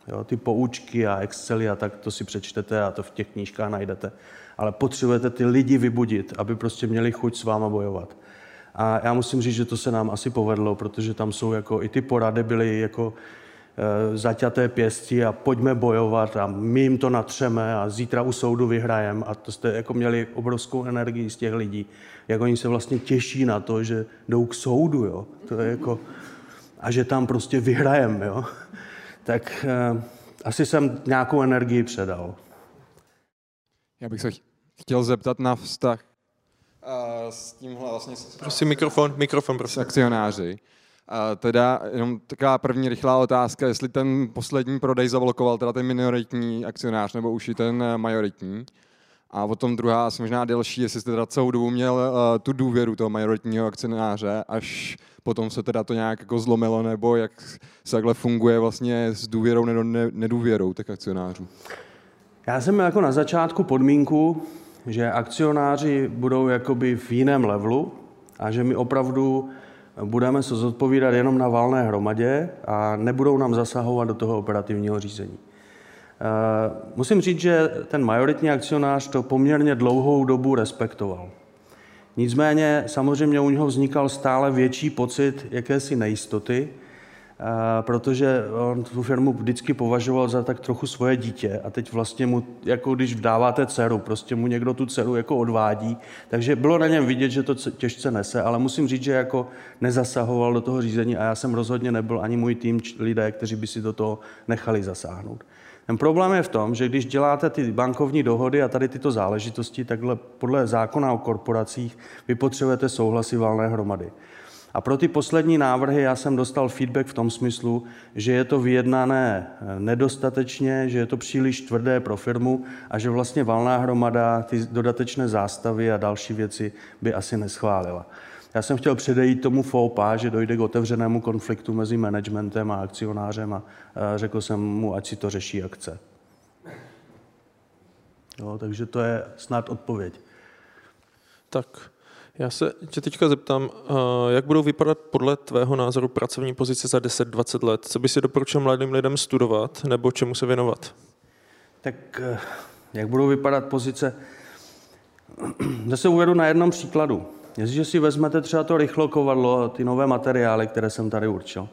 [SPEAKER 1] Jo, ty poučky a Excely a tak to si přečtete a to v těch knížkách najdete. Ale potřebujete ty lidi vybudit, aby prostě měli chuť s váma bojovat. A já musím říct, že to se nám asi povedlo, protože tam jsou jako i ty porady byly jako zaťaté pěsti a pojďme bojovat a my jim to natřeme a zítra u soudu vyhrajeme. A to jste jako měli obrovskou energii z těch lidí, jak oni se vlastně těší na to, že jdou k soudu, jo. To je jako, a že tam prostě vyhrajeme, jo. Tak eh, asi jsem nějakou energii předal.
[SPEAKER 3] Já bych se chtěl zeptat na vztah uh, s tímhle vlastně...
[SPEAKER 2] Prosím, mikrofon, mikrofon, prosím.
[SPEAKER 3] S akcionáři. A teda jenom taková první rychlá otázka, jestli ten poslední prodej zablokoval teda ten minoritní akcionář nebo už i ten eh, majoritní. A potom druhá, asi možná delší, jestli jste teda celou dobu měl uh, tu důvěru toho majoritního akcionáře, až potom se teda to nějak jako zlomilo, nebo jak se takhle funguje vlastně s důvěrou nebo nedůvěrou těch akcionářů?
[SPEAKER 1] Já jsem jako na začátku podmínku, že akcionáři budou jakoby v jiném levelu a že mi opravdu budeme se zodpovídat jenom na valné hromadě a nebudou nám zasahovat do toho operativního řízení. Eh, musím říct, že ten majoritní akcionář to poměrně dlouhou dobu respektoval. Nicméně samozřejmě u něho vznikal stále větší pocit jakési nejistoty, protože on tu firmu vždycky považoval za tak trochu svoje dítě a teď vlastně mu, jako když vdáváte dceru, prostě mu někdo tu dceru jako odvádí, takže bylo na něm vidět, že to těžce nese, ale musím říct, že jako nezasahoval do toho řízení a já jsem rozhodně nebyl ani můj tým lidé, kteří by si do toho nechali zasáhnout. Ten problém je v tom, že když děláte ty bankovní dohody a tady tyto záležitosti, takhle podle zákona o korporacích vy potřebujete souhlasy valné hromady. A pro ty poslední návrhy já jsem dostal feedback v tom smyslu, že je to vyjednané eh, nedostatečně, že je to příliš tvrdé pro firmu a že vlastně valná hromada ty dodatečné zástavy a další věci by asi neschválila. Já jsem chtěl předejít tomu fópa, že dojde k otevřenému konfliktu mezi managementem a akcionářem a řekl jsem mu, ať si to řeší, jak chce. Jo, takže to je snad odpověď.
[SPEAKER 2] Tak, já se tě teďka zeptám, eh, jak budou vypadat podle tvého názoru pracovní pozice za 10-20 let? Co by si doporučil mladým lidem studovat nebo čemu se věnovat?
[SPEAKER 1] Tak eh, jak budou vypadat pozice? Zase uvedu na jednom příkladu. Jestliže si vezmete třeba to rychlokovadlo, ty nové materiály, které jsem tady určil.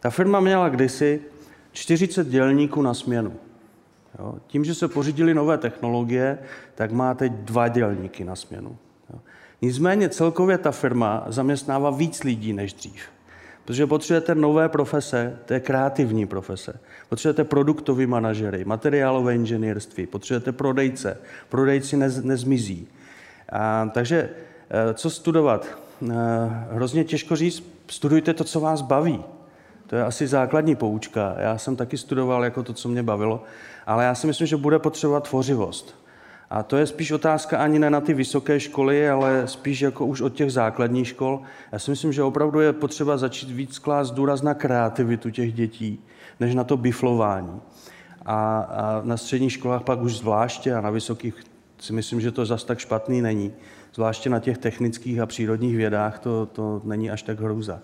[SPEAKER 1] Ta firma měla kdysi 40 dělníků na směnu. Jo. Tím, že se pořídili nové technologie, tak má teď dva dělníky na směnu. Nicméně celkově ta firma zaměstnává víc lidí než dřív. Protože potřebujete nové profese, to je kreativní profese. Potřebujete produktový manažery, materiálové inženýrství, potřebujete prodejce. Prodejci nez, nezmizí. A, takže eh, co studovat? Eh, hrozně těžko říct, studujte to, co vás baví. To je asi základní poučka. Já jsem taky studoval jako to, co mě bavilo, ale já si myslím, že bude potřebovat tvořivost. A to je spíš otázka ani ne na ty vysoké školy, ale spíš jako už od těch základních škol. Já si myslím, že opravdu je potřeba začít víc klást důraz na kreativitu těch dětí, než na to biflování. A, a na středních školách pak už zvláště a na vysokých si myslím, že to zas tak špatný není. Zvláště na těch technických a přírodních vědách to, to není až tak hrůza.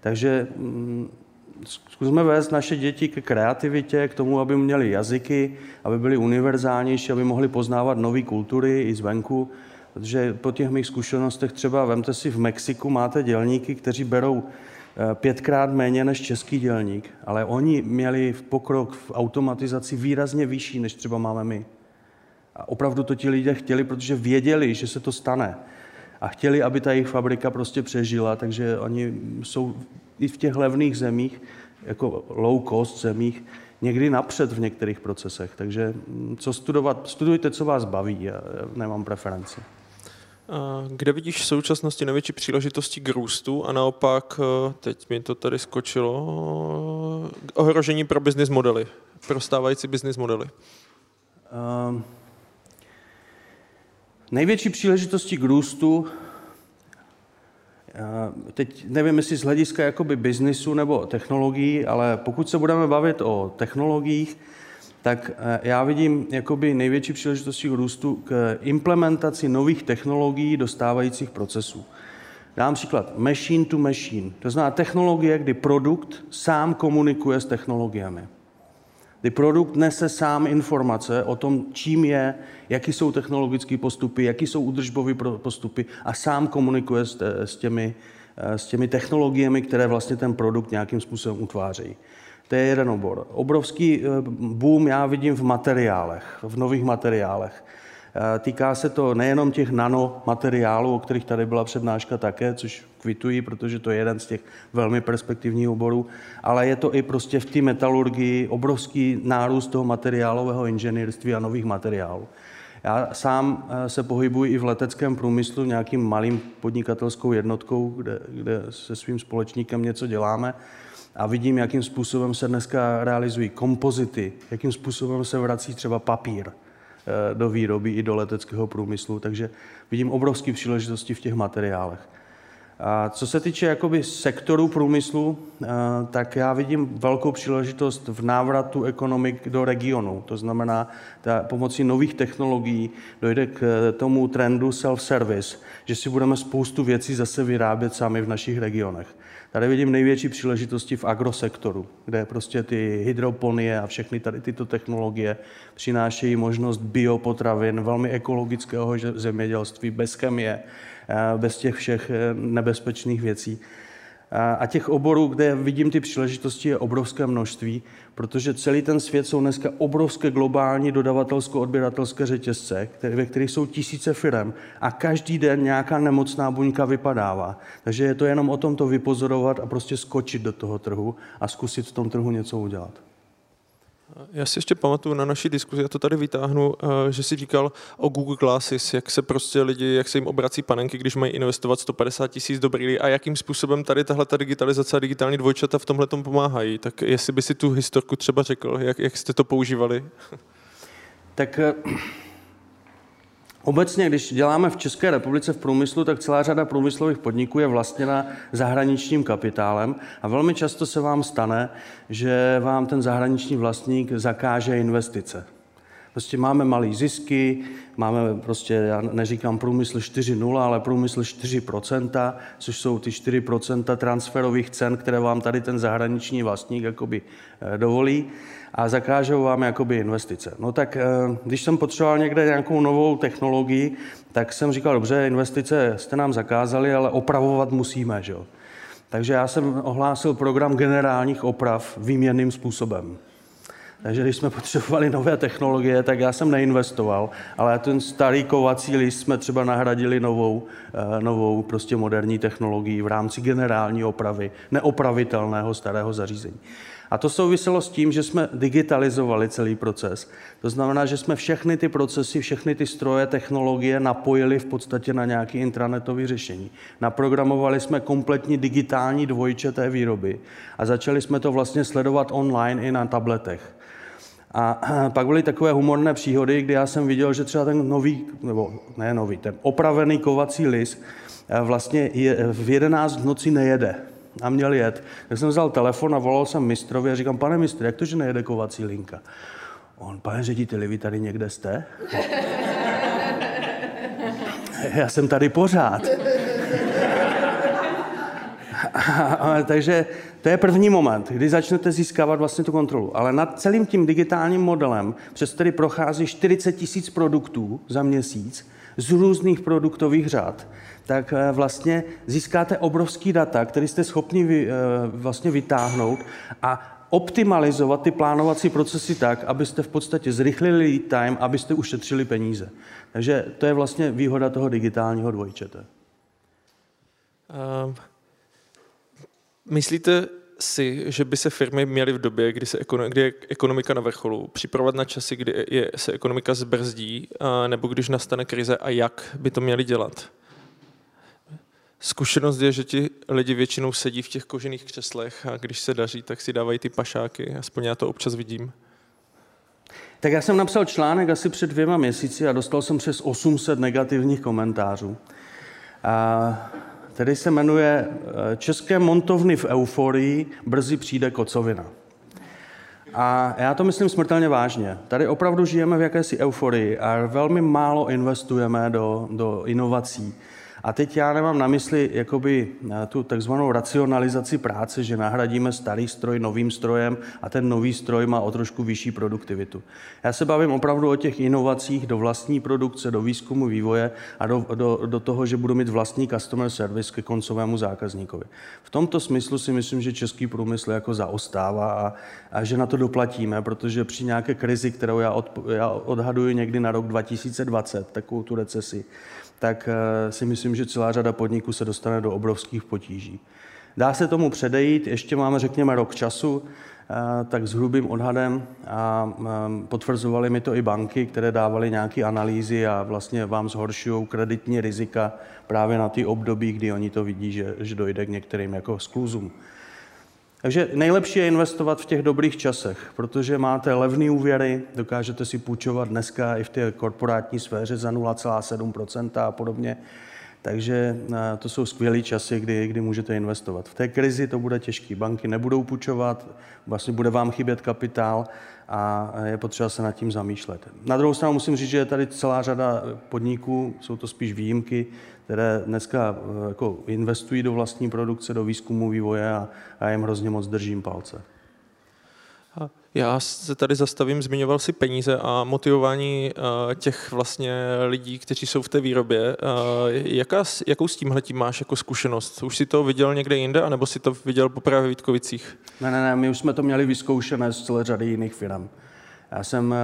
[SPEAKER 1] Takže mm, zkusme vést naše děti ke kreativitě, k tomu, aby měli jazyky, aby byli univerzálnější, aby mohli poznávat nové kultury i zvenku, protože po těch mých zkušenostech třeba, vemte si, v Mexiku máte dělníky, kteří berou eh, pětkrát méně než český dělník, ale oni měli v pokrok v automatizaci výrazně vyšší, než třeba máme my. A opravdu to ti lidé chtěli, protože věděli, že se to stane. A chtěli, aby ta jejich fabrika prostě přežila, takže oni jsou i v těch levných zemích, jako low cost zemích, někdy napřed v některých procesech. Takže mm, co studovat? Studujte, co vás baví. Já nemám preferenci.
[SPEAKER 2] Kde vidíš v současnosti největší příležitosti k růstu a naopak, eh, teď mi to tady skočilo, ohrožení pro business modely, pro stávající business modely? Um,
[SPEAKER 1] největší příležitosti k růstu Teď nevím, jestli z hlediska jakoby biznisu nebo technologií, ale pokud se budeme bavit o technologiích, tak eh, já vidím jakoby největší příležitosti k růstu k implementaci nových technologií do stávajících procesů. Dám příklad machine to machine. To znamená technologie, kdy produkt sám komunikuje s technologiemi kdy produkt nese sám informace o tom, čím je, jaký jsou technologické postupy, jaký jsou údržbové postupy a sám komunikuje s, s, těmi, eh, s těmi technologiemi, které vlastně ten produkt nějakým způsobem utvářejí. To je jeden obor. Obrovský eh, boom já vidím v materiálech, v nových materiálech. Eh, týká se to nejenom těch nanomateriálů, o kterých tady byla přednáška také, což kvituji, protože to je jeden z těch velmi perspektivních oborů, ale je to i prostě v té metalurgii obrovský nárůst toho materiálového inženýrství a nových materiálů. Já sám eh, se pohybuji i v leteckém průmyslu nějakým malým podnikatelskou jednotkou, kde, kde se svým společníkem něco děláme a vidím, jakým způsobem se dneska realizují kompozity, jakým způsobem se vrací třeba papír do výroby i do leteckého průmyslu, takže vidím obrovské příležitosti v těch materiálech. A co se týče jakoby sektoru průmyslu, eh, tak já vidím velkou příležitost v návratu ekonomik do regionu. To znamená, ta pomocí nových technologií dojde k eh, tomu trendu self-service, že si budeme spoustu věcí zase vyrábět sami v našich regionech. Tady vidím největší příležitosti v agrosektoru, kde prostě ty hydroponie a všechny tady tyto technologie přinášejí možnost biopotravin, velmi ekologického zemědělství, bez chemie, eh, bez těch všech eh, nebezpečných věcí. A těch oborů, kde vidím ty příležitosti, je obrovské množství, protože celý ten svět jsou dneska obrovské globální dodavatelsko-odběratelské řetězce, ve kterých jsou tisíce firm a každý den nějaká nemocná buňka vypadává. Takže je to jenom o tom to vypozorovat a prostě skočit do toho trhu a zkusit v tom trhu něco udělat.
[SPEAKER 2] Já si ještě pamatuju na naší diskuzi, já to tady vytáhnu, eh, že si říkal o Google Glasses, jak se prostě lidi, jak se jim obrací panenky, když mají investovat 150 tisíc do brýlí a jakým způsobem tady tahle ta digitalizace a digitální dvojčata v tomhle tom pomáhají. Tak jestli by si tu historku třeba řekl, jak, jak jste to používali?
[SPEAKER 1] Tak eh, Obecně, když děláme v České republice v průmyslu, tak celá řada průmyslových podniků je vlastněna zahraničním kapitálem a velmi často se vám stane, že vám ten zahraniční vlastník zakáže investice. Prostě máme malé zisky, máme prostě, já neříkám průmysl 4.0, ale průmysl 4%, což jsou ty 4% transferových cen, které vám tady ten zahraniční vlastník jakoby eh, dovolí a zakážou vám jakoby investice. No tak eh, když jsem potřeboval někde nějakou novou technologii, tak jsem říkal, dobře, investice jste nám zakázali, ale opravovat musíme, že jo. Takže já jsem ohlásil program generálních oprav výměnným způsobem. Takže když jsme potřebovali nové technologie, tak já jsem neinvestoval, ale ten starý kovací list jsme třeba nahradili novou, eh, novou prostě moderní technologií v rámci generální opravy neopravitelného starého zařízení. A to souviselo s tím, že jsme digitalizovali celý proces. To znamená, že jsme všechny ty procesy, všechny ty stroje, technologie napojili v podstatě na nějaké intranetové řešení. Naprogramovali jsme kompletní digitální dvojče té výroby a začali jsme to vlastně sledovat online i na tabletech. A pak byly takové humorné příhody, kdy já jsem viděl, že třeba ten nový, nebo ne nový, ten opravený kovací list eh, vlastně je, v 11 v noci nejede a měl jet. Tak jsem vzal telefon a volal jsem mistrovi a říkám, pane mistr, jak to, že nejede kovací linka? On, pane řediteli, vy tady někde jste? Já jsem tady pořád. Takže to je první moment, kdy začnete získávat vlastně tu kontrolu. Ale nad celým tím digitálním modelem, přes který prochází 40 tisíc produktů za měsíc z různých produktových řád, tak eh, vlastně získáte obrovský data, který jste schopni vy, eh, vlastně vytáhnout a optimalizovat ty plánovací procesy tak, abyste v podstatě zrychlili lead time, abyste ušetřili peníze. Takže to je vlastně výhoda toho digitálního dvojčete. Um,
[SPEAKER 2] myslíte si, že by se firmy měly v době, kdy, se kdy je ekonomika na vrcholu, připravovat na časy, kdy je, se ekonomika zbrzdí, nebo když nastane krize a jak by to měli dělat? Zkušenost je, že ti lidi většinou sedí v těch kožených křeslech a když se daří, tak si dávají ty pašáky. Aspoň já to občas vidím.
[SPEAKER 1] Tak já jsem napsal článek asi před dvěma měsíci a dostal jsem přes 800 negativních komentářů. A který se jmenuje eh, České montovny v euforii, brzy přijde kocovina. A já to myslím smrtelně vážně. Tady opravdu žijeme v jakési euforii a velmi málo investujeme do, do inovací. A teď já nemám na mysli jakoby eh, tu takzvanou racionalizaci práce, že nahradíme starý stroj novým strojem a ten nový stroj má o trošku vyšší produktivitu. Já se bavím opravdu o těch inovacích do vlastní produkce, do výzkumu, vývoje a do, do, do toho, že budu mít vlastní customer service ke koncovému zákazníkovi. V tomto smyslu si myslím, že český průmysl jako zaostává a, a že na to doplatíme, protože při nějaké krizi, kterou já, od, já odhaduji někdy na rok 2020, takovou tu recesi, tak eh, si myslím, že celá řada podniků se dostane do obrovských potíží. Dá se tomu předejít, ještě máme, řekněme, rok času, eh, tak s hrubým odhadem a eh, potvrzovali mi to i banky, které dávaly nějaké analýzy a vlastně vám zhoršují kreditní rizika právě na ty období, kdy oni to vidí, že, že dojde k některým jako skluzům. Takže nejlepší je investovat v těch dobrých časech, protože máte levné úvěry, dokážete si půjčovat dneska i v té korporátní sféře za 0,7% a podobně. Takže eh, to jsou skvělé časy, kdy, kdy můžete investovat. V té krizi to bude těžké. Banky nebudou půjčovat, vlastně bude vám chybět kapitál a je potřeba se nad tím zamýšlet. Na druhou stranu musím říct, že je tady celá řada podniků, jsou to spíš výjimky, které dneska eh, jako investují do vlastní produkce, do výzkumu, vývoje a, a jim hrozně moc držím palce.
[SPEAKER 2] Já se tady zastavím, zmiňoval si peníze a motivování uh, těch vlastně lidí, kteří jsou v té výrobě. Uh, jaká, jakou s tímhletím máš jako zkušenost? Už si to viděl někde jinde, anebo si to viděl poprvé v Vítkovicích?
[SPEAKER 1] Ne, ne, ne, my už jsme to měli vyzkoušené z celé řady jiných firm. Já jsem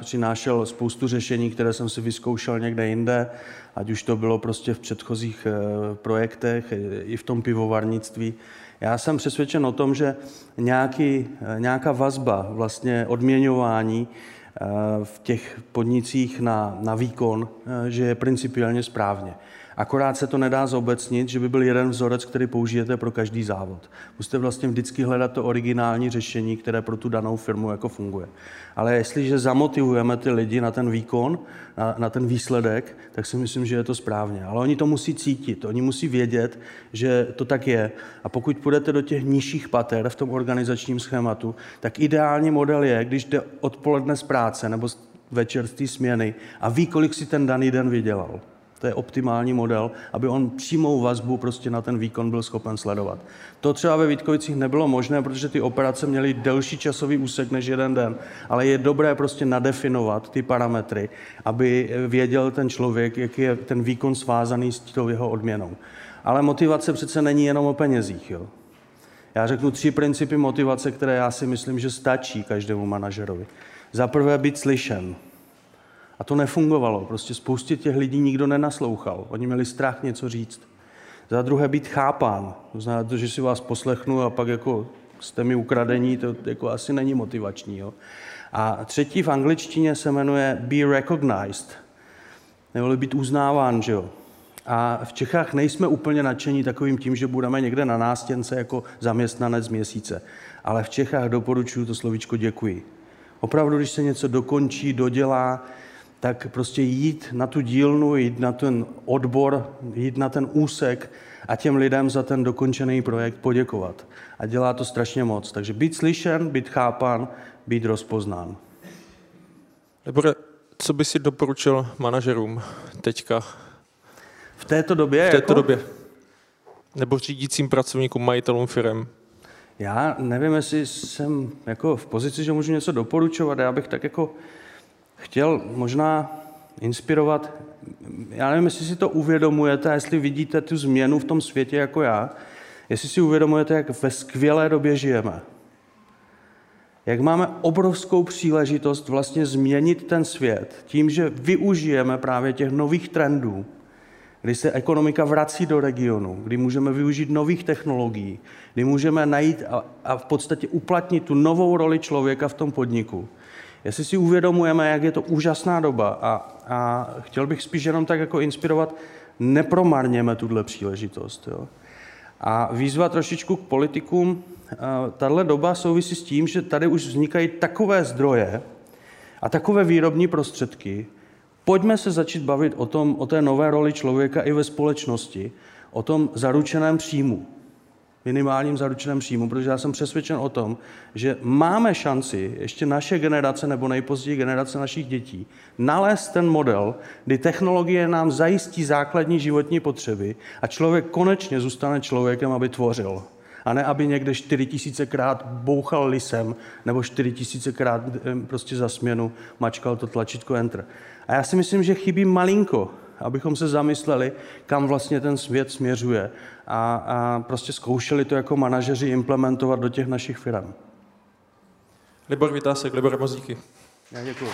[SPEAKER 1] přinášel spoustu řešení, které jsem si vyzkoušel někde jinde, ať už to bylo prostě v předchozích uh, projektech, i v tom pivovarnictví. Já jsem přesvědčen o tom, že nějaký, nějaká vazba, vlastně odměňování eh, v těch podnicích na, na výkon, eh, že je principiálně správně. Akorát se to nedá zobecnit, že by byl jeden vzorec, který použijete pro každý závod. Musíte vlastně vždycky hledat to originální řešení, které pro tu danou firmu jako funguje. Ale jestliže zamotivujeme ty lidi na ten výkon, na, na ten výsledek, tak si myslím, že je to správně. Ale oni to musí cítit, oni musí vědět, že to tak je. A pokud půjdete do těch nižších pater v tom organizačním schématu, tak ideální model je, když jde odpoledne z práce nebo večer z té směny a ví, kolik si ten daný den vydělal. To je optimální model, aby on přímou vazbu prostě na ten výkon byl schopen sledovat. To třeba ve Vítkovicích nebylo možné, protože ty operace měly delší časový úsek než jeden den, ale je dobré prostě nadefinovat ty parametry, aby věděl ten člověk, jaký je ten výkon svázaný s tou jeho odměnou. Ale motivace přece není jenom o penězích. Jo? Já řeknu tři principy motivace, které já si myslím, že stačí každému manažerovi. Za prvé být slyšen. A to nefungovalo. Prostě spoustě těch lidí nikdo nenaslouchal. Oni měli strach něco říct. Za druhé být chápán. To znamená to, že si vás poslechnu a pak jako jste mi ukradení, to jako asi není motivační. Jo? A třetí v angličtině se jmenuje be recognized. Neboli být uznáván, že jo. A v Čechách nejsme úplně nadšení takovým tím, že budeme někde na nástěnce jako zaměstnanec měsíce. Ale v Čechách doporučuji to slovíčko děkuji. Opravdu, když se něco dokončí, dodělá, tak prostě jít na tu dílnu, jít na ten odbor, jít na ten úsek a těm lidem za ten dokončený projekt poděkovat. A dělá to strašně moc. Takže být slyšen, být chápan, být rozpoznán.
[SPEAKER 2] Libore, co by si doporučil manažerům teďka?
[SPEAKER 1] V této době?
[SPEAKER 2] V této
[SPEAKER 1] jako?
[SPEAKER 2] době. Nebo řídícím pracovníkům, majitelům firm?
[SPEAKER 1] Já nevím, jestli jsem jako v pozici, že můžu něco doporučovat. Já bych tak jako chtěl možná inspirovat, já nevím, jestli si to uvědomujete, jestli vidíte tu změnu v tom světě jako já, jestli si uvědomujete, jak ve skvělé době žijeme. Jak máme obrovskou příležitost vlastně změnit ten svět tím, že využijeme právě těch nových trendů, kdy se ekonomika vrací do regionu, kdy můžeme využít nových technologií, kdy můžeme najít a, a v podstatě uplatnit tu novou roli člověka v tom podniku. Jestli si uvědomujeme, jak je to úžasná doba a, a chtěl bych spíš jenom tak jako inspirovat, nepromarněme tuhle příležitost. Jo. A výzva trošičku k politikům, tahle doba souvisí s tím, že tady už vznikají takové zdroje a takové výrobní prostředky, Pojďme se začít bavit o, tom, o té nové roli člověka i ve společnosti, o tom zaručeném příjmu, minimálním zaručeném příjmu, protože já jsem přesvědčen o tom, že máme šanci, ještě naše generace nebo nejpozději generace našich dětí, nalézt ten model, kdy technologie nám zajistí základní životní potřeby a člověk konečně zůstane člověkem, aby tvořil. A ne, aby někde 4 tisícekrát bouchal lisem nebo 4 tisícekrát eh, prostě za směnu mačkal to tlačítko Enter. A já si myslím, že chybí malinko, abychom se zamysleli, kam vlastně ten svět směřuje a, a prostě zkoušeli to jako manažeři implementovat do těch našich firm.
[SPEAKER 2] Libor Vytásek, Libor Mozíky.
[SPEAKER 1] Já děkuji.